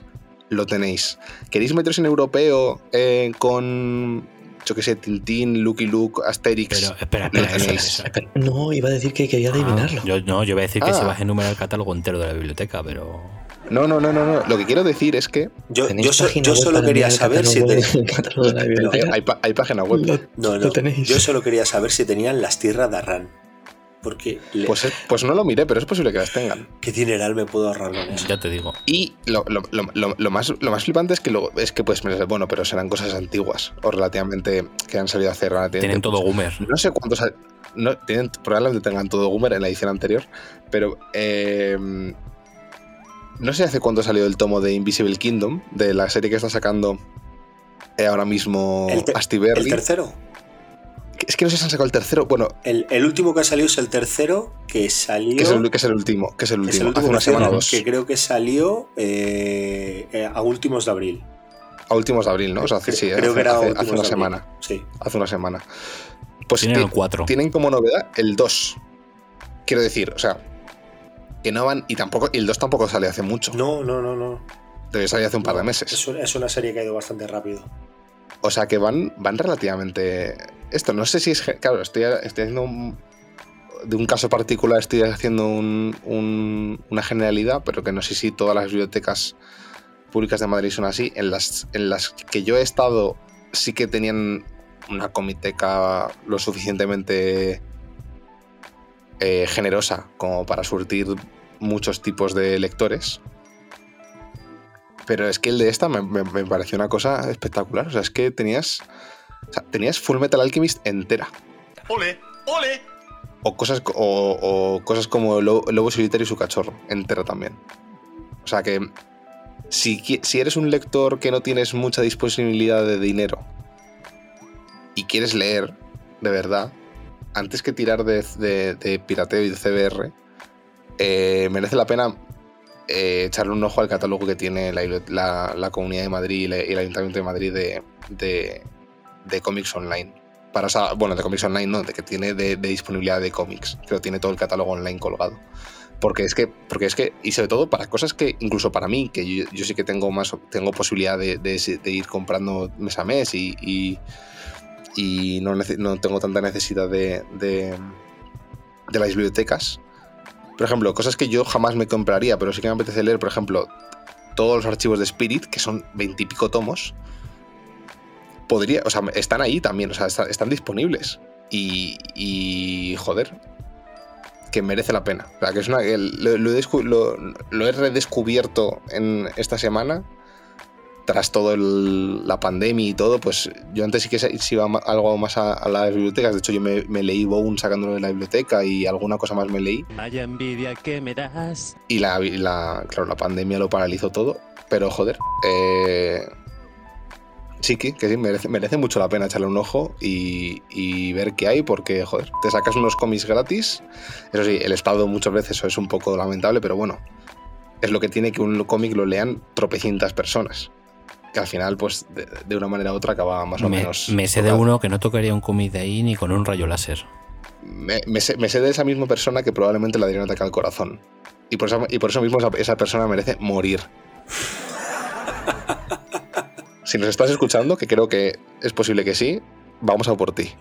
Lo tenéis. ¿Queréis meteros en europeo eh, con, yo qué sé, Tintín, Lucky Luke, Asterix? Pero espera, espera, espera, espera. Espera, No, iba a decir que quería adivinarlo. Ah, yo, no, yo iba a decir que Ah. se vas a enumerar el catálogo entero de la biblioteca, pero. No, no, no, no, no. Lo que quiero decir es que Yo, ¿Tenéis yo, so- yo solo quería saber si catálogo te- del catálogo de la hay, página web. Lo- No, no. tenéis. Yo solo quería saber si tenían las tierras de Arran. Porque le- Pues, es- pues no lo miré, pero es posible que las tengan. qué dineral me puedo ahorrar con eso. Ya te digo. Y lo, lo- lo- lo- lo más, lo más flipante es que, lo, es que pues, bueno, pero serán cosas antiguas o relativamente que han salido a hacer relativamente. Tienen todo Gumer. No sé cuántos. No, tienen, probablemente tengan todo Goomer en la edición anterior, pero. eh, no sé hace cuánto salió el tomo de Invisible Kingdom, de la serie que está sacando eh, ahora mismo El te- Asti ¿El tercero? Es que no sé si han sacado el tercero. Bueno, El, el último que ha salido es el tercero, que salió. Que es el, que es el último, que es el es último, hace una que semana o dos. Que creo que salió eh, eh, a últimos de abril. A últimos de abril, ¿no? O sea, hace, sí, creo hace, que era hace- una semana. Sí. Hace una semana. Pues Tienen ti- el 4. tienen como novedad el 2. Quiero decir, o sea, que no van. Y tampoco. Y el 2 tampoco sale hace mucho. No, no, no, no. Debe salir hace un par de meses. Es, un- es una serie que ha ido bastante rápido. O sea que van, van relativamente. Esto, no sé si es. Claro, estoy, estoy haciendo un. De un caso particular estoy haciendo un- un- una generalidad, pero que no sé si todas las bibliotecas públicas de Madrid son así. En las, en las que yo he estado, sí que tenían una comiteca lo suficientemente eh, generosa como para surtir muchos tipos de lectores. Pero es que el de esta me, me- me pareció una cosa espectacular. O sea, es que tenías. o sea, tenías Full Metal Alchemist entera. ¡Ole! ¡Ole! O cosas, co- o, o cosas como Lo- Lobo Solitario y su cachorro, entera también. O sea que. Si, si eres un lector que no tienes mucha disponibilidad de dinero y quieres leer de verdad, antes que tirar de, de- de pirateo y de CBR, eh, merece la pena eh, echarle un ojo al catálogo que tiene la, la- la Comunidad de Madrid y la- y el Ayuntamiento de Madrid de, de- de cómics online. Para, o sea, bueno, de cómics online no, de que tiene de, de disponibilidad de cómics, pero tiene todo el catálogo online colgado. Porque es que, porque es que, y sobre todo para cosas que, incluso para mí, que yo, yo sí que tengo más, tengo posibilidad de, de- de ir comprando mes a mes y, y, y no, no tengo tanta necesidad de, de las bibliotecas. Por ejemplo, cosas que yo jamás me compraría, pero sí que me apetece leer, por ejemplo, todos los archivos de Spirit, que son veintipico tomos, podría, o sea, están ahí también, o sea, está- están disponibles. Y, y, joder, que merece la pena. O sea, que es una, lo- lo he redescubierto en esta semana. Tras toda la pandemia y todo, pues yo antes sí que se iba algo más a, a las bibliotecas. De hecho, yo me, me leí Bone sacándolo de la biblioteca y alguna cosa más me leí. Vaya envidia que me das. Y la, claro, la pandemia lo paralizó todo. Pero joder, eh, sí que, que sí, merece, merece mucho la pena echarle un ojo y, y ver qué hay, porque joder, te sacas unos cómics gratis. Eso sí, el estado muchas veces eso es un poco lamentable, pero bueno, es lo que tiene que un cómic lo lean tropecientas personas. Que al final, pues, de, de una manera u otra acaba más o Me, menos. me sé de uno que no tocaría un cómic de ahí ni con un rayo láser. me, me sé, me sé de esa misma persona que probablemente le daría un ataque al corazón. Y por eso, y por eso mismo esa, esa persona merece morir. si nos estás escuchando, que creo que es posible que sí, vamos a por ti.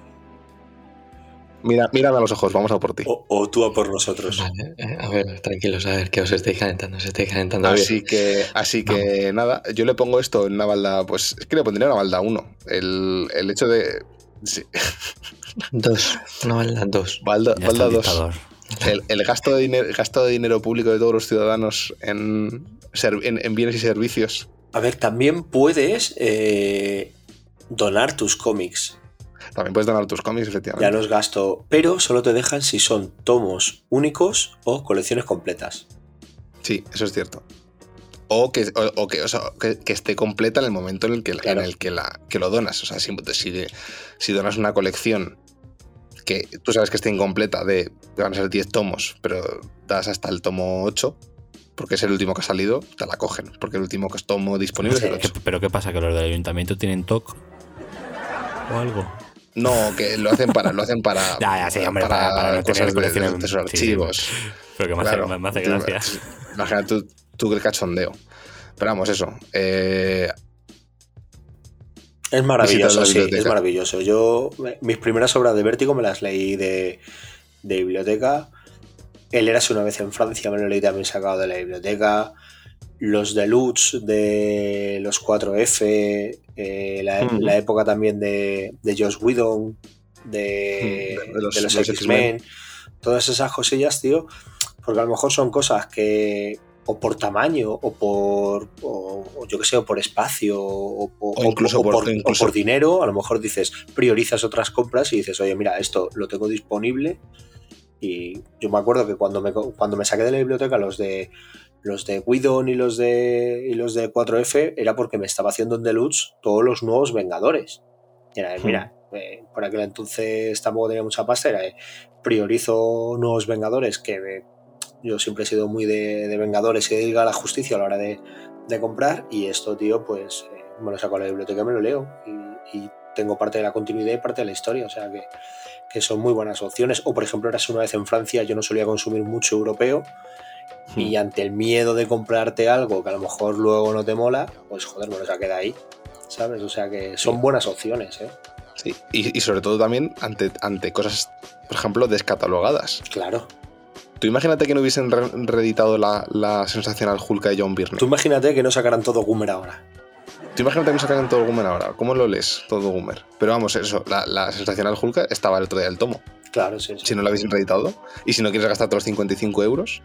Mira, mírame a los ojos, vamos a por ti. O, o tú a por nosotros. Vale, eh, a ver, tranquilos, a ver, que os estáis calentando, os estáis calentando. Así bien. que, así que nada, yo le pongo esto en una balda, pues es que le pondría una balda 1. El, el hecho de... Sí, Dos, una balda, dos. balda, Ya está balda el 2. dictador. El, el gasto, de dinero, gasto de dinero público de todos los ciudadanos en- en bienes y servicios. A ver, también puedes eh, donar tus cómics. También puedes donar tus cómics, efectivamente. Ya no es gasto, pero solo te dejan si son tomos únicos o colecciones completas. Sí, eso es cierto. O que, o, o que, o sea, que, que esté completa en el momento en el que, Claro. en el que, la, que lo donas. O sea, si, si, si donas una colección que tú sabes que está incompleta de que van a ser 10 tomos, pero das hasta el tomo 8, porque es el último que ha salido, te la cogen. Porque el último que es tomo disponible es el Sí. 8. ¿Qué- ¿Pero qué pasa? ¿Que los del ayuntamiento tienen TOC? ¿O algo? No, que lo hacen para, lo hacen para, Ya, ya, sí, hombre, para- para no tener cosas de, de sus sí, sí, archivos. Pero que me hace, Claro. me hace Tú- gracia. Imagina tú, tú el cachondeo. Pero vamos, eso. Eh, Es maravilloso, sí, es maravilloso. Yo, mis primeras obras de Vértigo me las leí de, de biblioteca. El Érase una vez en Francia me lo leí también sacado de la biblioteca. Los deluxe de los 4F, eh, la, Ujú. la época también de, de Josh Whedon, de, Mm, de los- de los, de los X-Men. Todas esas cosillas, tío, porque a lo mejor son cosas que o por tamaño o por o, o yo que sé o por espacio o, O incluso por- incluso- por dinero a lo mejor dices priorizas otras compras y dices oye mira esto lo tengo disponible y yo me acuerdo que cuando me cuando me saqué de la biblioteca los de los de Whedon y los de y los de 4F era porque me estaba haciendo en deluxe todos los nuevos Vengadores era, Hmm. mira eh, por aquel entonces tampoco tenía mucha pasta, era eh, priorizo nuevos Vengadores, que eh, yo siempre he sido muy de, de Vengadores y de a la Justicia a la hora de, de comprar, y esto, tío, pues eh, me lo saco a la biblioteca y me lo leo, y, y tengo parte de la continuidad y parte de la historia, o sea que, que son muy buenas opciones. O, por ejemplo, eras una vez en Francia, yo no solía consumir mucho europeo, y ante el miedo de comprarte algo que a lo mejor luego no te mola, pues joder, bueno, se queda ahí, ¿sabes? O sea que son buenas opciones, ¿eh? Sí, y, y sobre todo también ante, ante cosas, por ejemplo, descatalogadas. Claro. Tú imagínate que no hubiesen re- reeditado la, la sensacional Hulk de John Byrne. Tú imagínate que no sacaran todo Goomer ahora. Tú imagínate que no sacan todo Goomer ahora. ¿Cómo lo lees todo Goomer? Pero vamos, eso, la, la sensacional Hulk estaba el otro día del tomo. Claro, sí, sí. Si no lo hubiesen reeditado, y si no quieres gastarte los 55 euros,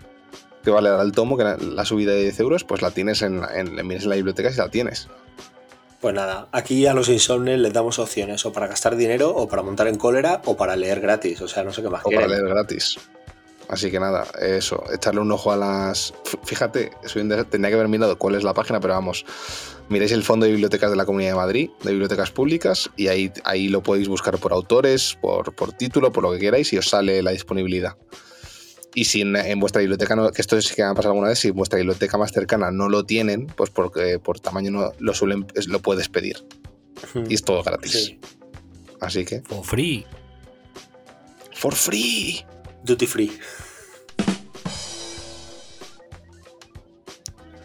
que vale el tomo, que la, subida de 10 euros, pues la tienes en, en, en, en la biblioteca si la tienes. Pues nada, aquí a los insomnes les damos opciones o para gastar dinero, o para montar en cólera, o para leer gratis. O sea, no sé qué más O quieren. para leer gratis. Así que nada, eso, echarle un ojo a las. Fíjate, tendría que haber mirado cuál es la página, pero vamos, miréis el Fondo de Bibliotecas de la Comunidad de Madrid, de Bibliotecas Públicas, y ahí, ahí lo podéis buscar por autores, por, por título, por lo que queráis, y os sale la disponibilidad. Y si en, en vuestra biblioteca, no, que esto sí que me ha pasado alguna vez, si en vuestra biblioteca más cercana no lo tienen, pues porque por tamaño no lo suelen, es- lo puedes pedir. Y es todo gratis. Sí. Así que, For free. for free. Duty free.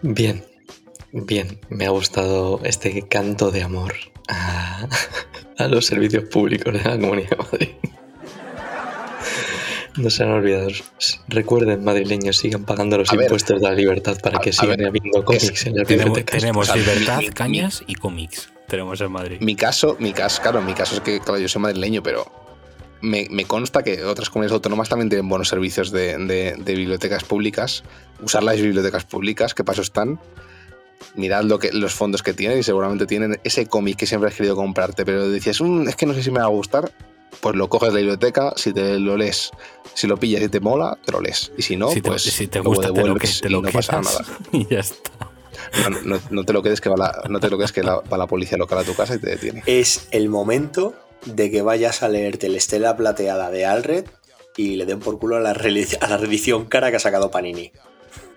Bien, bien, me ha gustado este canto de amor a, a los servicios públicos de la Comunidad de Madrid. No sean olvidados. Recuerden, madrileños, sigan pagando los A ver, impuestos de la libertad para a- que a sigan ver, habiendo cómics en las Tenemos, bibliotecas. tenemos libertad, mi- mi- cañas y cómics. Tenemos en Madrid. Mi caso, mi caso, claro, mi caso es que, claro, yo soy madrileño, pero me, me consta que otras comunidades autónomas también tienen buenos servicios de, de- de bibliotecas públicas. Usar las bibliotecas públicas, qué paso están. Mirad lo que, los fondos que tienen y seguramente tienen ese cómic que siempre has querido comprarte, pero decías, "Mm, es que no sé si me va a gustar. Pues lo coges de la biblioteca, si te lo lees, si lo pillas y te mola, te lo lees. Y si no, si te, pues si te lo gusta, te lo, que, te y lo no pasa quedas nada. y ya está. No, no- no te lo quedes que va la, no te lo quedes que la- va la policía local a tu casa y te detiene. Es el momento de que vayas a leerte la estela plateada de Alred y le den por culo a la, a la reedición cara que ha sacado Panini.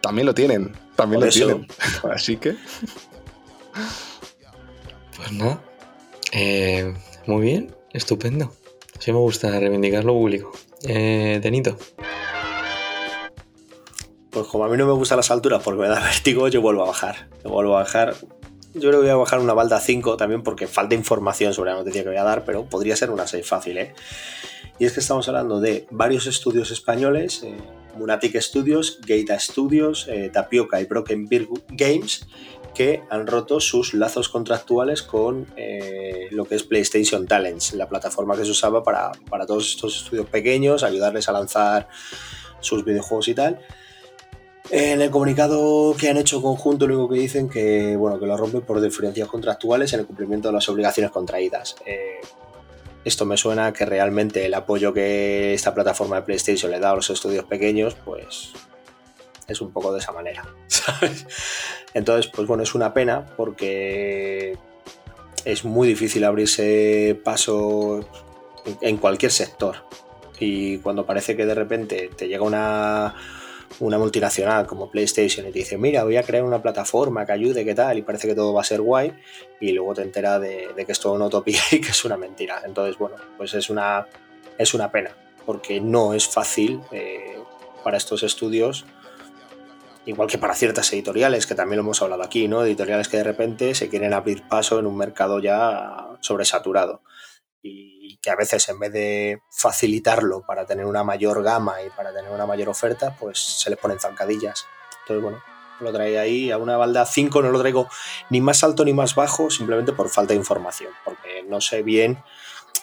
También lo tienen, también Por lo eso. tienen. Así que Pues nada. Eh, muy bien, estupendo. Así me gusta reivindicar lo público. Eh, Denito. Pues como a mí no me gustan las alturas porque me da vértigo, yo vuelvo a bajar. Yo vuelvo a bajar. Yo que voy a bajar una balda 5 también porque falta información sobre la noticia que voy a dar, pero podría ser una 6 fácil, ¿eh? Y es que estamos hablando de varios estudios españoles, eh, Munatic Studios, Geita Studios, eh, Tapioca y Broken Beer Games, que han roto sus lazos contractuales con eh, lo que es PlayStation Talents, la plataforma que se usaba para, para todos estos estudios pequeños, ayudarles a lanzar sus videojuegos y tal. En el comunicado que han hecho conjunto, único que dicen que bueno que lo rompen por diferencias contractuales en el cumplimiento de las obligaciones contraídas. Eh, esto me suena que realmente el apoyo que esta plataforma de PlayStation le da a los estudios pequeños, pues es un poco de esa manera, ¿sabes? Entonces, pues bueno, es una pena porque es muy difícil abrirse paso en- cualquier sector. Y cuando parece que de repente te llega una, una multinacional como PlayStation y te dice, mira, voy a crear una plataforma que ayude, qué tal, y parece que todo va a ser guay, y luego te enteras de, que es todo una utopía y que es una mentira. Entonces, bueno, pues es una, es una pena, porque no es fácil eh, para estos estudios, igual que para ciertas editoriales, que también lo hemos hablado aquí, ¿no? Editoriales que de repente se quieren abrir paso en un mercado ya sobresaturado y que a veces en vez de facilitarlo para tener una mayor gama y para tener una mayor oferta, pues se les ponen zancadillas. Entonces, bueno, lo traía ahí a una balda 5, no lo traigo ni más alto ni más bajo, simplemente por falta de información, porque no sé bien,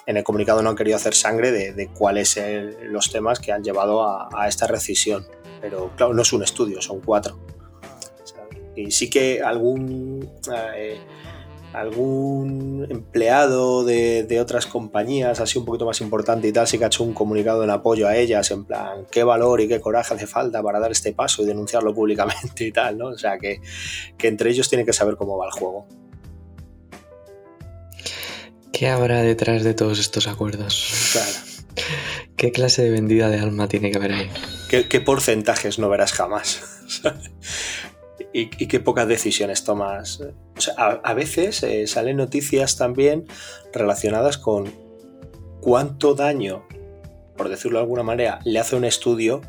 en el comunicado no han querido hacer sangre de, cuáles son los temas que han llevado a, a esta rescisión. Pero claro, no es un estudio, son cuatro. ¿sabes? Y sí que algún... eh, algún empleado de, de, otras compañías, así un poquito más importante y tal, sí que ha hecho un comunicado en apoyo a ellas, en plan, qué valor y qué coraje hace falta para dar este paso y denunciarlo públicamente y tal, ¿no? O sea, que, que entre ellos tienen que saber cómo va el juego. ¿Qué habrá detrás de todos estos acuerdos? Claro. ¿Qué clase de vendida de alma tiene que haber ahí? ¿Qué, porcentajes no verás jamás? y, qué pocas decisiones tomas. A, veces eh, salen noticias también relacionadas con cuánto daño, por decirlo de alguna manera, le hace un estudio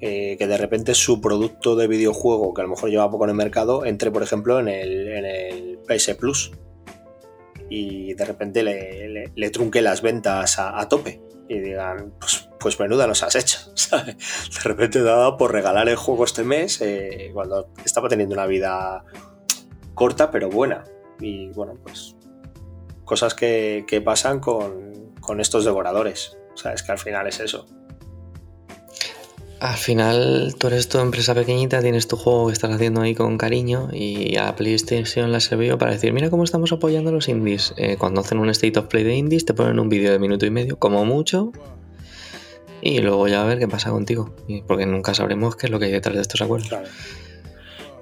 eh, que de repente su producto de videojuego, que a lo mejor lleva poco en el mercado, entre, por ejemplo, en el, en PS Plus. Y de repente le, trunque las ventas a, a tope. Y digan, pues, pues menuda nos has hecho. De repente te ha dado por regalar el juego este mes eh, cuando estaba teniendo una vida corta pero buena. Y bueno, pues cosas que, que pasan con, con estos devoradores. O sea, es que al final es eso. Al final, tú eres tu empresa pequeñita, tienes tu juego que estás haciendo ahí con cariño y a PlayStation la sirvió para decir, mira cómo estamos apoyando a los indies. Eh, cuando hacen un State of Play de indies te ponen un vídeo de minuto y medio, como mucho, y luego ya a ver qué pasa contigo. Porque nunca sabremos qué es lo que hay detrás de estos acuerdos. Claro.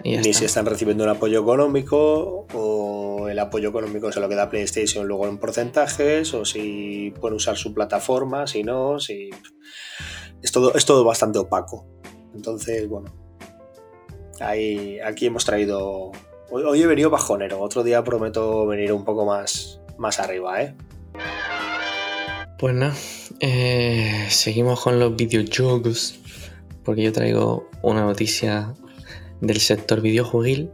Y Ni está. si están recibiendo un apoyo económico o el apoyo económico se lo queda PlayStation luego en porcentajes o si pueden usar su plataforma, si no, si... Es todo, es todo bastante opaco. Entonces, bueno, ahí, aquí hemos traído... Hoy, hoy he venido bajonero, otro día prometo venir un poco más, más arriba, ¿eh? Pues nada, eh, seguimos con los videojuegos, porque yo traigo una noticia del sector videojueguil.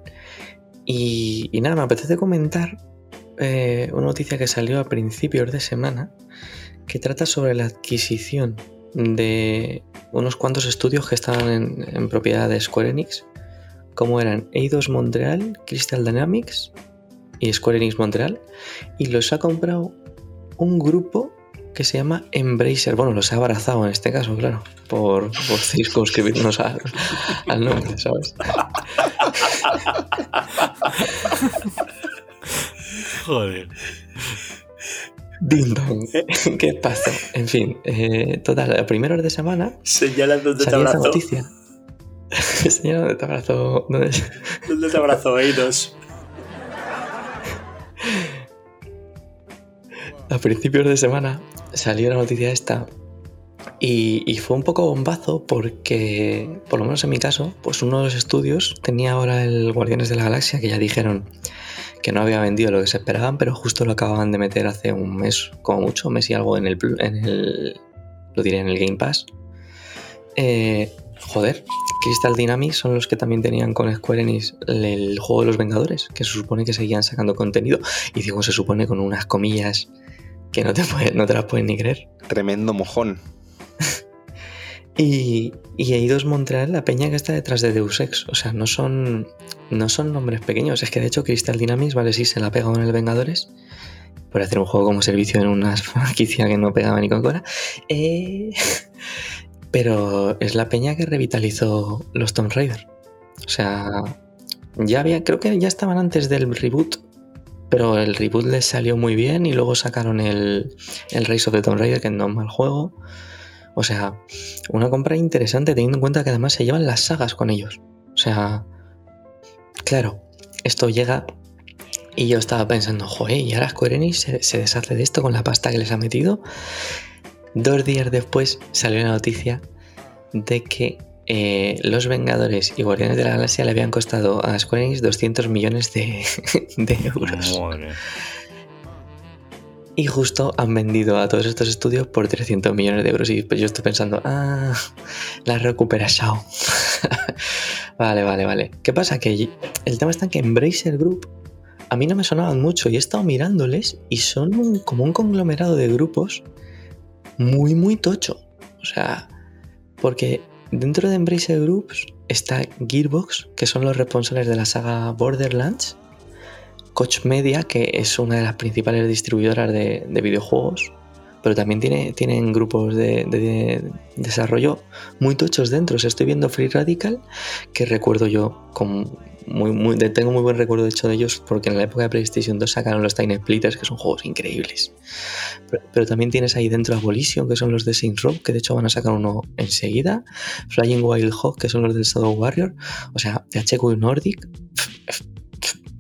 Y, nada, me apetece comentar eh, una noticia que salió a principios de semana que trata sobre la adquisición de unos cuantos estudios que estaban en, en propiedad de Square Enix, como eran Eidos Montreal, Crystal Dynamics y Square Enix Montreal, y los ha comprado un grupo que se llama Embracer. Bueno, los ha abrazado en este caso, claro, por, por circunscribirnos al, al nombre, ¿sabes? Joder. Ding dong. ¿Qué pasó? En fin, eh, total, a primeros de semana Señala dónde te abrazo. noticia. Señor, ¿dónde te abrazo? ¿Dónde- ¿Dónde te abrazo, Eidos? A principios de semana salió la noticia esta y, fue un poco bombazo porque, por lo menos en mi caso, pues uno de los estudios tenía ahora el Guardianes de la Galaxia que ya dijeron que no había vendido lo que se esperaban, pero justo lo acababan de meter hace un mes, como mucho, mes y algo en el, en el lo diré en el Game Pass. Eh, joder, Crystal Dynamics son los que también tenían con Square Enix el juego de los Vengadores, que se supone que seguían sacando contenido, y digo se supone con unas comillas que no te, no te las puedes ni creer. Tremendo mojón. Y, y Eidos Montreal, la peña que está detrás de Deus Ex. O sea, no son, no son nombres pequeños. Es que de hecho Crystal Dynamics, vale, sí, se la ha pegado en el Vengadores. Por hacer un juego como servicio en una franquicia que no pegaba ni con cola. Eh, pero es la peña que revitalizó los Tomb Raider. O sea, ya había, creo que ya estaban antes del reboot. Pero el reboot les salió muy bien y luego sacaron el, el Rise of the Tomb Raider, que no es mal juego. O sea, una compra interesante teniendo en cuenta que además se llevan las sagas con ellos. O sea, claro, esto llega y yo estaba pensando, joder, y ahora Square se, se deshace de esto con la pasta que les ha metido. Dos días después salió la noticia de que eh, Los Vengadores y Guardianes de la Galaxia le habían costado a Square Enix 200 millones de, de euros. Madre. Y justo han vendido a todos estos estudios por 300 millones de euros. Y pues yo estoy pensando, ah, la recuperación. vale, vale, vale. ¿Qué pasa? Que el tema está en que Embracer Group a mí no me sonaban mucho y he estado mirándoles y son un- como un conglomerado de grupos muy, muy tocho. O sea, porque dentro de Embracer Groups está Gearbox, que son los responsables de la saga Borderlands. Koch Media, que es una de las principales distribuidoras de videojuegos, pero también tiene, tienen grupos de, de- de desarrollo muy tochos dentro. Estoy viendo Free Radical, que recuerdo yo con muy, tengo muy buen recuerdo de hecho de ellos, porque en la época de PlayStation 2 sacaron los Time Splitters, que son juegos increíbles. Pero, también tienes ahí dentro Abolition, que son los de Saints Row, que de hecho van a sacar uno enseguida. Flying Wild Hog, que son los del Shadow Warrior. O sea, THQ Nordic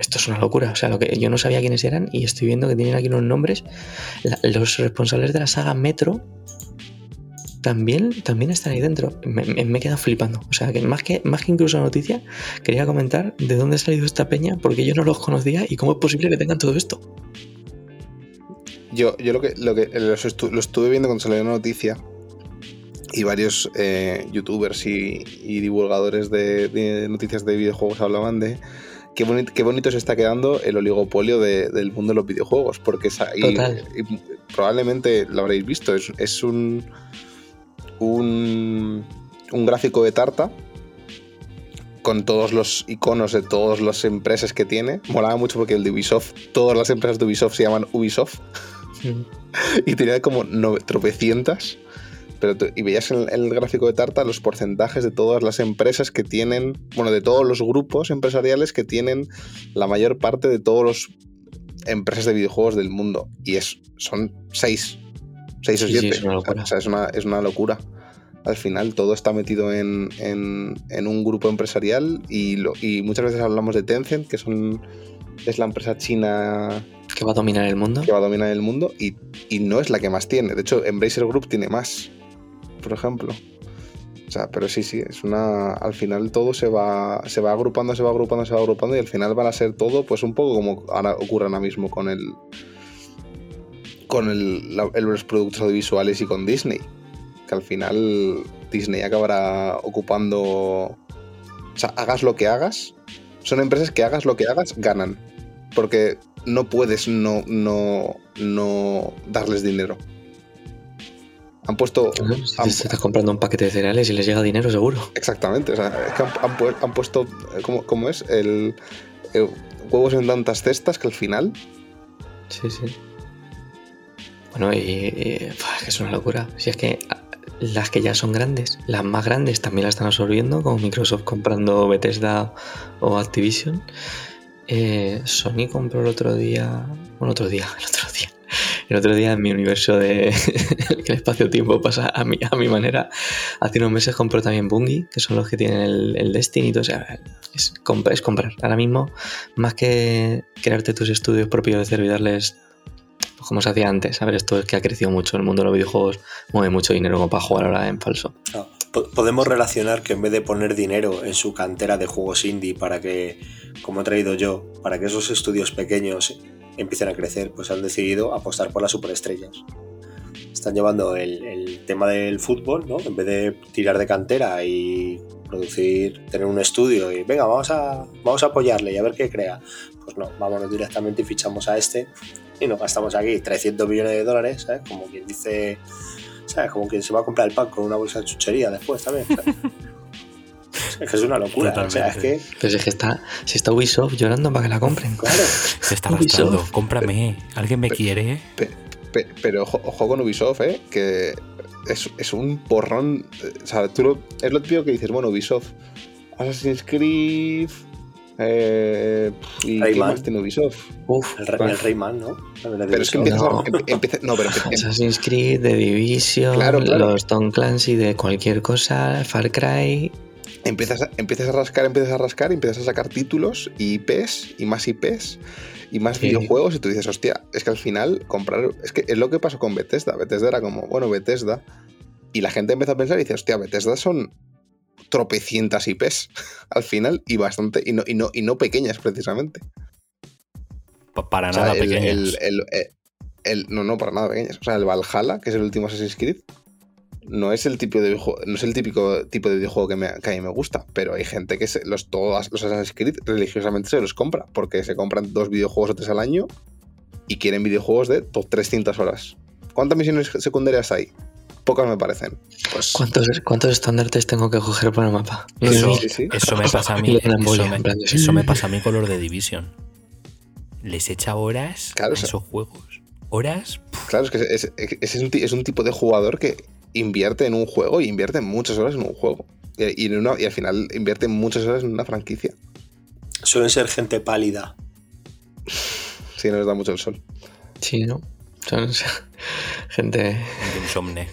esto es una locura. O sea, lo que yo no sabía quiénes eran y estoy viendo que tienen aquí unos nombres. La- los responsables de la saga Metro también, también están ahí dentro. Me, me, me he quedado flipando. O sea, que más que, más que incluso noticia, quería comentar de dónde ha salido esta peña, porque yo no los conocía y cómo es posible que tengan todo esto. Yo, yo lo que, lo que lo estuve viendo cuando salió la noticia y varios eh, youtubers y, y divulgadores de noticias de videojuegos hablaban de qué, boni- qué bonito se está quedando el oligopolio de- del mundo de los videojuegos, porque es ahí- y probablemente lo habréis visto, es, es un, un, un gráfico de tarta con todos los iconos de todas las empresas que tiene. Molaba mucho porque el de Ubisoft, todas las empresas de Ubisoft se llaman Ubisoft y tenía como no- tropecientas. Pero y veías en, en el gráfico de Tarta los porcentajes de todas las empresas que tienen, bueno, de todos los grupos empresariales que tienen la mayor parte de todas las empresas de videojuegos del mundo. Y es, son seis, seis o Sí, sí, siete. es una. O sea, es una, es una locura. Al final todo está metido en, en- en un grupo empresarial y, lo- y muchas veces hablamos de Tencent, que son, es la empresa china Que va a dominar el mundo. que va a dominar el mundo y, y no es la que más tiene. De hecho, Embracer Group tiene más, por ejemplo. O sea, pero sí, sí, es una. Al final todo se va, se va agrupando, se va agrupando, se va agrupando y al final van a ser todo, pues un poco como ahora ocurre ahora mismo con el. con el, la- el- los productos audiovisuales y con Disney. Que al final Disney acabará ocupando. O sea, hagas lo que hagas. Son empresas que hagas lo que hagas, ganan. Porque no puedes no, no, no darles dinero. Han puesto. Si estás comprando un paquete de cereales y les llega dinero, seguro. Exactamente, o sea, es que han, han pu- han puesto, eh, ¿cómo, cómo es? El, eh, huevos en tantas cestas que al final, Sí, sí. Bueno, y, es una locura. Si es que ah, las que ya son grandes, las más grandes también las están absorbiendo, como Microsoft comprando Bethesda o Activision. Eh, Sony compró el otro día, bueno, otro día, el otro día, el otro día en mi universo de que el espacio-tiempo pasa a mi, a mi manera. Hace unos meses compró también Bungie, que son los que tienen el, el Destiny. O sea, es, comp- es comprar. Ahora mismo, más que crearte tus estudios propios de cero y darles pues como se hacía antes. A ver, esto es que ha crecido mucho. El mundo de los videojuegos mueve mucho dinero como para jugar ahora en falso. Podemos relacionar que en vez de poner dinero en su cantera de juegos indie para que, como he traído yo, para que esos estudios pequeños empiecen a crecer, pues han decidido apostar por las superestrellas. Están llevando el, el tema del fútbol, ¿no? En vez de tirar de cantera y producir, tener un estudio y venga, vamos a, vamos a apoyarle y a ver qué crea. Pues no, vámonos directamente y fichamos a este y nos gastamos aquí 300 millones de dólares, ¿sabes? Como quien dice, ¿sabes? Como quien se va a comprar el pan con una bolsa de chuchería después también. ¿sabes? es que es una locura, o sea, es que, Pero es que está, si está Ubisoft llorando para que la compren. claro, Se está Ubisoft. arrastrando. Cómprame. ¿Alguien me quiere? pe- pe- pero ojo, ojo con Ubisoft, ¿eh? que es, es un porrón. O sea, tú lo- es lo típico que dices, bueno, Ubisoft, Assassin's Creed. Eh, ¿Y qué Rayman. más tiene Ubisoft? Uf, el, Rey- el Rayman, ¿no? Pero es que de empiezas No. a. em- empieza- no, pero em- Assassin's Creed, The Division, Claro, claro. los Tom Clancy de cualquier cosa, Far Cry. Empiezas, a, empiezas a rascar, empiezas a rascar, y empiezas a sacar títulos y IPs y más IPs y más Sí. videojuegos y tú dices, hostia, es que al final comprar... Es que es lo que pasó con Bethesda. Bethesda era como, bueno, Bethesda. Y la gente empezó a pensar y dice, hostia, Bethesda son tropecientas IPs al final y bastante, y no, y no, y no pequeñas precisamente. Pa- Para O sea, nada el- el- el- no, no, para nada pequeñas. O sea, el Valhalla, que es el último Assassin's Creed, no es el tipo de videojuego, no es el típico tipo de videojuego que, me- que a mí me gusta, pero hay gente que se- los todos los Assassin's Creed religiosamente se los compra, porque se compran dos videojuegos o tres al año y quieren videojuegos de to- 300 horas. ¿Cuántas misiones secundarias hay? Pocas me parecen. Pues ¿Cuántos, ¿Cuántos estándares tengo que coger para el mapa? Eso, sí, sí. eso me pasa a mí. Eso me, eso me pasa a mí con los de Division. Les echa horas Claro, a o sea- esos juegos. Horas. Claro, es que es, es- es un, es un tipo de jugador que invierte en un juego y invierte muchas horas en un juego. Y, y en una- y al final invierte muchas horas en una franquicia. Suelen ser gente pálida. Si no les da mucho el sol. Sí, ¿no? Son gente, insomne.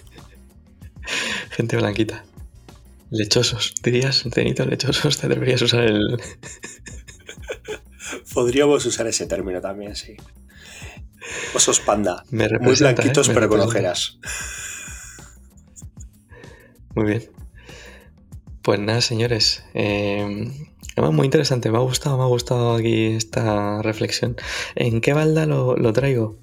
gente blanquita. Lechosos, dirías, cenitos lechosos, te deberías usar el... Podríamos usar ese término también, sí. Osos panda. Me Muy blanquitos, ¿eh? Me pero con ojeras. Muy bien. Pues nada, señores. eh, además, muy interesante. Me ha gustado, me ha gustado aquí esta reflexión. ¿En qué balda lo, lo traigo?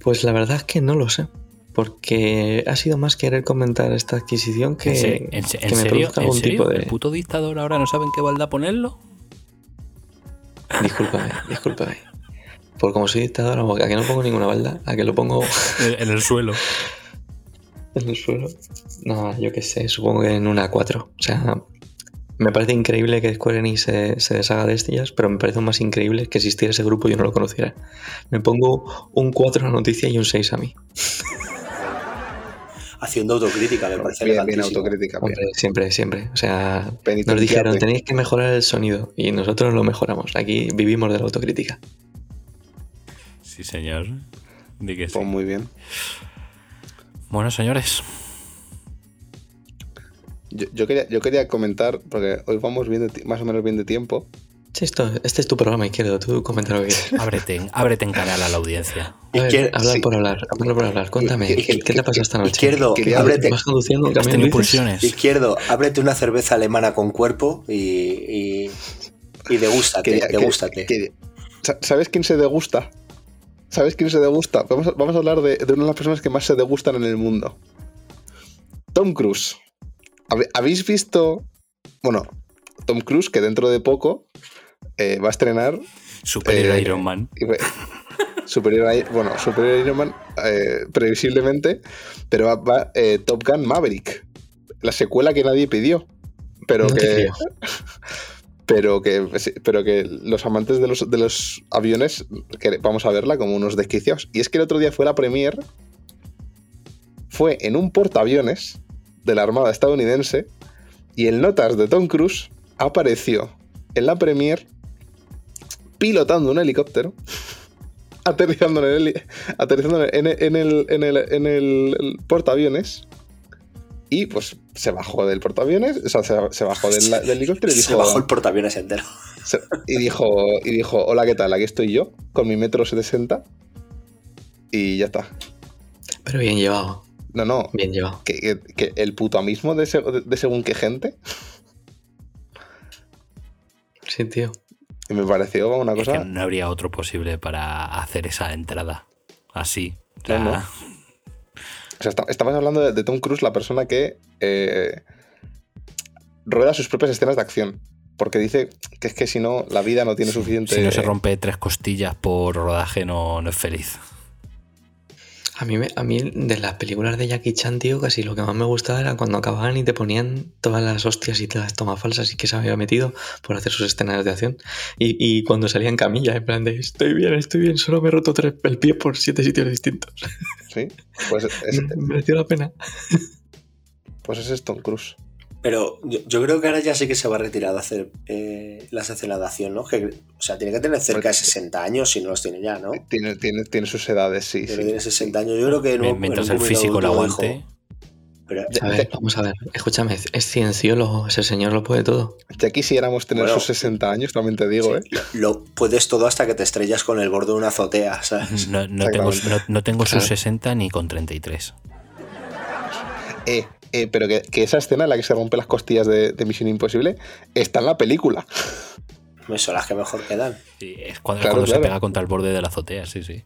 Pues la verdad es que no lo sé. Porque ha sido más querer comentar esta adquisición que, ¿En, en que en me serio? produzca ¿En algún serio? tipo de. ¿El puto dictador ahora no sabe en qué balda ponerlo? Discúlpame, discúlpame. Por como soy dictador, a que no pongo ninguna balda, a que lo pongo en el suelo. En el suelo. No, yo qué sé, supongo que en una 4. O sea, me parece increíble que Square Enix se, se deshaga de ellas, pero me parece más increíble que existiera ese grupo y yo no lo conociera. Me pongo un 4 a la noticia y un 6 a mí. Haciendo autocrítica, me parece Bien, bien autocrítica. bien. Hombre, siempre, siempre. O sea, nos dijeron, tenéis que mejorar el sonido y nosotros lo mejoramos. Aquí vivimos de la autocrítica. Sí, señor. Di que sí. Pues muy bien. Bueno, señores. Yo, yo quería, yo quería comentar, porque hoy vamos bien de más o menos bien de tiempo. Sí, esto, este es tu programa izquierdo, tú comenta lo que quieras. Ábrete, en- ábrete en canal a la audiencia. A ver, Izquier- hablar sí. por hablar, hablar por hablar. Cuéntame, ¿Qué- ¿qué, qué- te pasa esta noche? Izquierdo, ábrete. ¿Vas conduciendo camión? dices? impulsiones. Izquierdo, ábrete una cerveza alemana con cuerpo y, y, y degústate, degústate. ¿Sabes quién se degusta? ¿Sabes quién se degusta? Vamos a, vamos a hablar de, de una de las personas que más se degustan en el mundo. Tom Cruise. ¿Habéis visto? Bueno, Tom Cruise, que dentro de poco eh, va a estrenar Superior Eh, Iron Man. Superior a, bueno, Superior Iron Man, eh, previsiblemente, pero va, va, eh, Top Gun Maverick, la secuela que nadie pidió, pero No que. pero que, pero que los amantes de los, de los aviones vamos a verla como unos desquiciados. Y es que el otro día fue la premier, fue en un portaaviones de la Armada estadounidense y el notas de Tom Cruise apareció en la premier pilotando un helicóptero, aterrizando en el, aterrizando en el, en el- en el portaaviones y pues se bajó del portaaviones, o sea, se, se bajó del, del helicóptero y Se dijo, bajó el portaaviones entero. se- y dijo, y dijo, hola, ¿qué tal? Aquí estoy yo, con mi metro 60 y ya está. Pero bien llevado, No, no, bien llevado. que, que- que el putoamismo de, se- de- de según qué gente Sí, tío. y me pareció una Es cosa... que no habría otro posible para hacer esa entrada. Así. O sea, No, no. O sea, esta- estamos hablando de, de Tom Cruise, la persona que eh, rueda sus propias escenas de acción. Porque dice que es que si no, la vida no tiene suficiente. Si no se rompe tres costillas por rodaje, no, no es feliz. A mí, a mí de las películas de Jackie Chan, tío, casi lo que más me gustaba era cuando acababan y te ponían todas las hostias y todas las tomas falsas y que se había metido por hacer sus escenas de acción. Y, y cuando salía en camilla, en plan de estoy bien, estoy bien, solo me he roto tres, el pie por siete sitios distintos. Sí, pues es, Me mereció la pena. pues es Tom Cruise. Pero yo, yo creo que ahora ya sí que se va a retirar de hacer eh, de acción, ¿no? Que, o sea, tiene que tener cerca de 60 años, si no los tiene ya, ¿no? Tiene, tiene, tiene sus edades, sí. Pero sí. tiene 60 años. Yo creo que no. Mientras en el físico lo aguante. pero, A ver, vamos a ver, escúchame, es cienciólogo, ese señor lo puede todo. Ya quisiéramos tener Bueno. sus 60 años, también te digo, ¿eh? sí, lo, lo puedes todo hasta que te estrellas con el borde de una azotea, ¿sabes? No, no tengo, no, no tengo sus Claro. 60 ni con 33. Eh, eh, pero que, que esa escena en la que se rompe las costillas de, de Misión Imposible está en la película. Son las que mejor quedan. Sí, es cuando, Claro, cuando claro. se pega contra el borde de la azotea, sí, sí.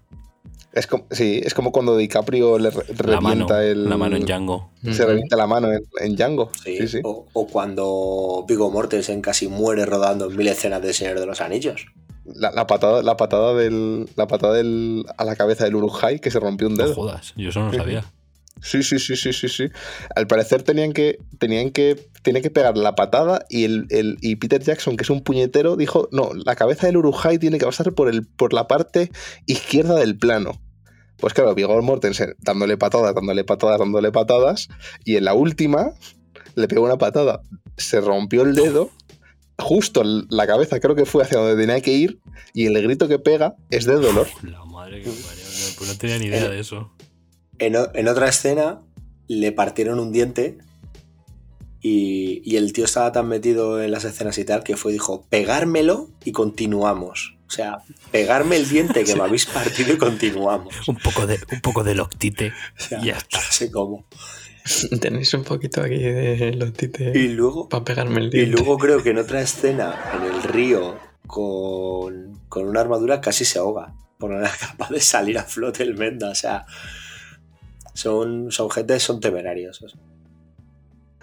Es como, sí, es como cuando DiCaprio le re- La mano, revienta el. la mano en Django. Se revienta la mano en, en Django. Sí, Sí, sí. O, o cuando Vigo Mortensen casi muere rodando en mil escenas del Señor de los Anillos. La, la patada, la patada del. La patada del, a la cabeza del Urujai que se rompió un No dedo. jodas, yo eso no lo sabía. Sí, sí, sí, sí, sí, sí. Al parecer tenían que. Tenían que. Que pegar la patada y el, el- y Peter Jackson, que es un puñetero, dijo: No, la cabeza del Urujai tiene que pasar por el, por la parte izquierda del plano. Pues claro, Vigor Mortensen dándole patadas, dándole patadas, dándole patadas. Y en la última le pegó una patada. Se rompió el dedo. Justo la cabeza creo que fue hacia donde tenía que ir. Y el grito que pega es de dolor. La madre que parió, no, pues no tenía ni idea de eso. En, otra escena le partieron un diente y, y el tío estaba tan metido en las escenas y tal que fue dijo, pegármelo y continuamos. O sea, pegarme el diente que me habéis partido y continuamos. Un poco de, un poco de loctite O sea, y ya está. no sé cómo. Tenéis un poquito aquí de lotite Y luego, para pegarme el y diente. luego creo que en otra escena, en el río, con, con una armadura, casi se ahoga. Por no era capaz de salir a flote el Menda. O sea, son, son gente, son temerarios. o sea.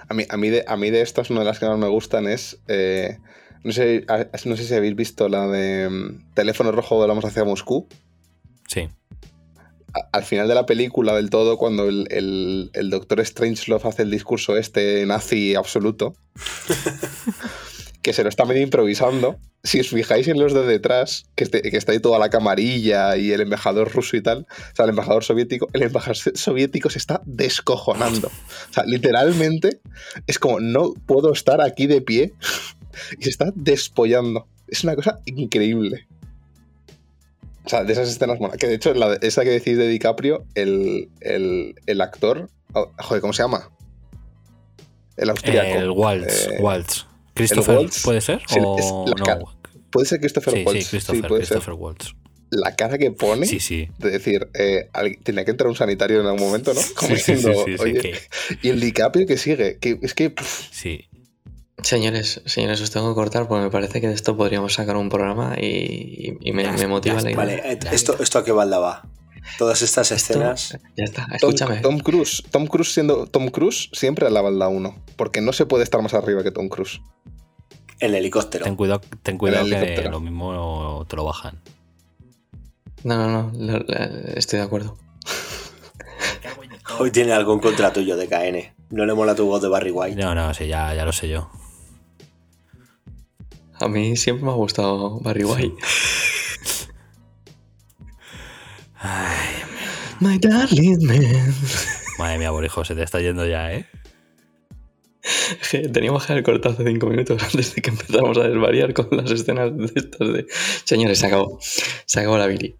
A mí, a, mí de, a mí de estas, una de las que más me gustan es. eh, no, sé, no sé si habéis visto la de mm, Teléfono Rojo Volamos hacia Moscú. Sí. Al final de la película, del todo, cuando el, el, el doctor Strangelove hace el discurso este nazi absoluto, que se lo está medio improvisando. Si os fijáis en los de detrás, que, este- que está ahí toda la camarilla y el embajador ruso y tal, o sea, el embajador soviético, el embajador soviético se está descojonando. O sea, literalmente es como, no puedo estar aquí de pie y se está despollando. Es una cosa increíble. O sea, de esas escenas mola. Que de hecho, la, esa que decís de DiCaprio, el, el, el actor. oh, joder, ¿cómo se llama? El austriaco. El Waltz. Eh, Waltz. ¿Christopher Waltz, puede ser? sí, o no? cara. Puede ser Christopher Sí, Waltz. sí, Christopher, puede ser. Christopher Waltz. La cara que pone Sí, sí. de decir, eh, tenía que entrar un sanitario en algún momento, ¿no? Como Sí, sí, sí, diciendo, sí, sí, "Oye", que- Y el DiCaprio que sigue, que es que pff, sí. Señores, señores, os tengo que cortar porque me parece que de esto podríamos sacar un programa y, y me, motiva ya la idea. Vale, esto, ¿esto a qué balda va? Todas estas Esto- escenas. ya está, Tom, escúchame. Tom Cruise, Tom Cruise siendo Tom Cruise siempre a la balda 1, porque no se puede estar más arriba que Tom Cruise. En helicóptero. Ten cuidado, ten cuidado el que lo mismo te lo bajan. No, no, no, lo- lo- estoy de acuerdo. Hoy tiene algo en contra tuyo de KN. No le mola tu voz de Barry White. No, no, sí, ya, ya lo sé yo. A mí siempre me ha gustado Barry White. Ay, My darling man. madre mía, Borijo, se te está yendo ya, ¿eh? Teníamos que haber cortado hace cinco minutos antes de que empezáramos a desvariar con las escenas de estas de... Señores, se acabó. Se acabó la Billy.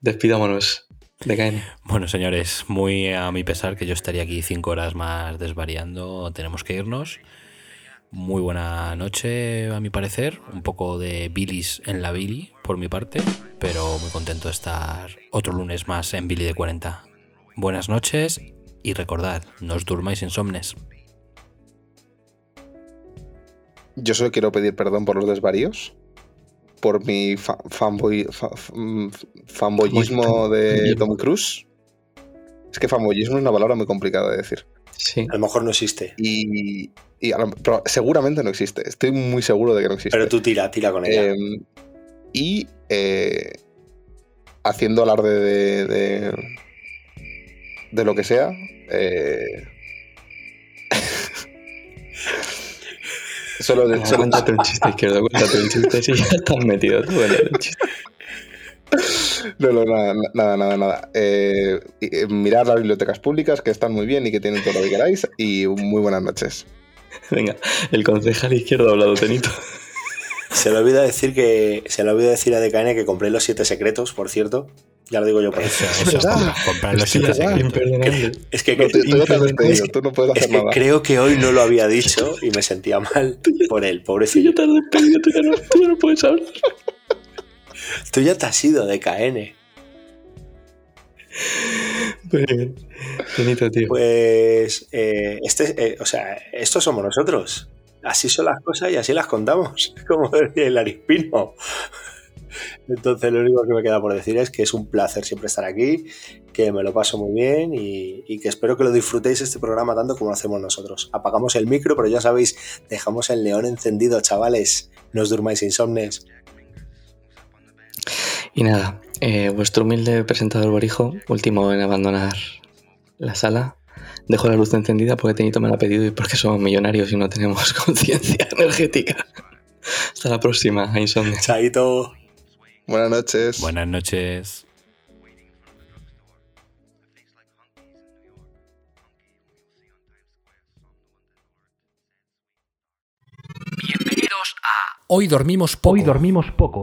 Despidámonos de. Bueno, señores, muy a mi pesar que yo estaría aquí cinco horas más desvariando, tenemos que irnos. Muy buena noche, a mi parecer. Un poco de bilis en la Billy, por mi parte, pero muy contento de estar otro lunes más en Billy de 40. Buenas noches y recordad, no os durmáis insomnes. Yo solo quiero pedir perdón por los desvaríos, por mi fa- fanboy, fa- mm, fanboyismo de Tom Cruise. Es que fanboyismo es una palabra muy complicada de decir. Sí. A lo mejor no existe. Y, y a lo- pero seguramente no existe. Estoy muy seguro de que no existe. Pero tú tira, tira con ella. Eh, y eh, haciendo alarde de, de, de lo que sea. eh, solo, de- solo- Cuéntate un chiste izquierdo, cuéntate un chiste. Si ya estás metido tú en el chiste. No, no, nada, nada, nada. nada. Eh, eh, mirad las bibliotecas públicas que están muy bien y que tienen todo lo que queráis. Y muy buenas noches. Venga, el concejal izquierdo ha hablado, Tenito. Se le olvida decir que. Se le olvida decir a DKN que compré los siete secretos, por cierto. Ya lo digo yo por Eso, eso. comprar- los siete secretos. Es que, No, tú, no puedes es que nada. creo que hoy no lo había dicho y me sentía mal por él, pobrecillo. ya te has despedido, tú ya no, tú ya no puedes hablar. Tú ya te has ido de KN. Tenito, tío. Pues. eh, este, eh, o sea, estos somos nosotros. Así son las cosas y así las contamos, como decía el Arispino. Entonces, lo único que me queda por decir es que es un placer siempre estar aquí, que me lo paso muy bien y, y que espero que lo disfrutéis este programa tanto como lo hacemos nosotros. Apagamos el micro, pero ya sabéis, dejamos el león encendido, chavales. No os durmáis insomnes. Y nada, eh, vuestro humilde presentador Borijo, último en abandonar la sala. Dejo la luz encendida porque Tenito me la ha pedido y porque somos millonarios y no tenemos conciencia energética. Hasta la próxima, a Insomnia. Chaito. Buenas noches. Buenas noches. Bienvenidos a Hoy dormimos poco. Hoy dormimos poco.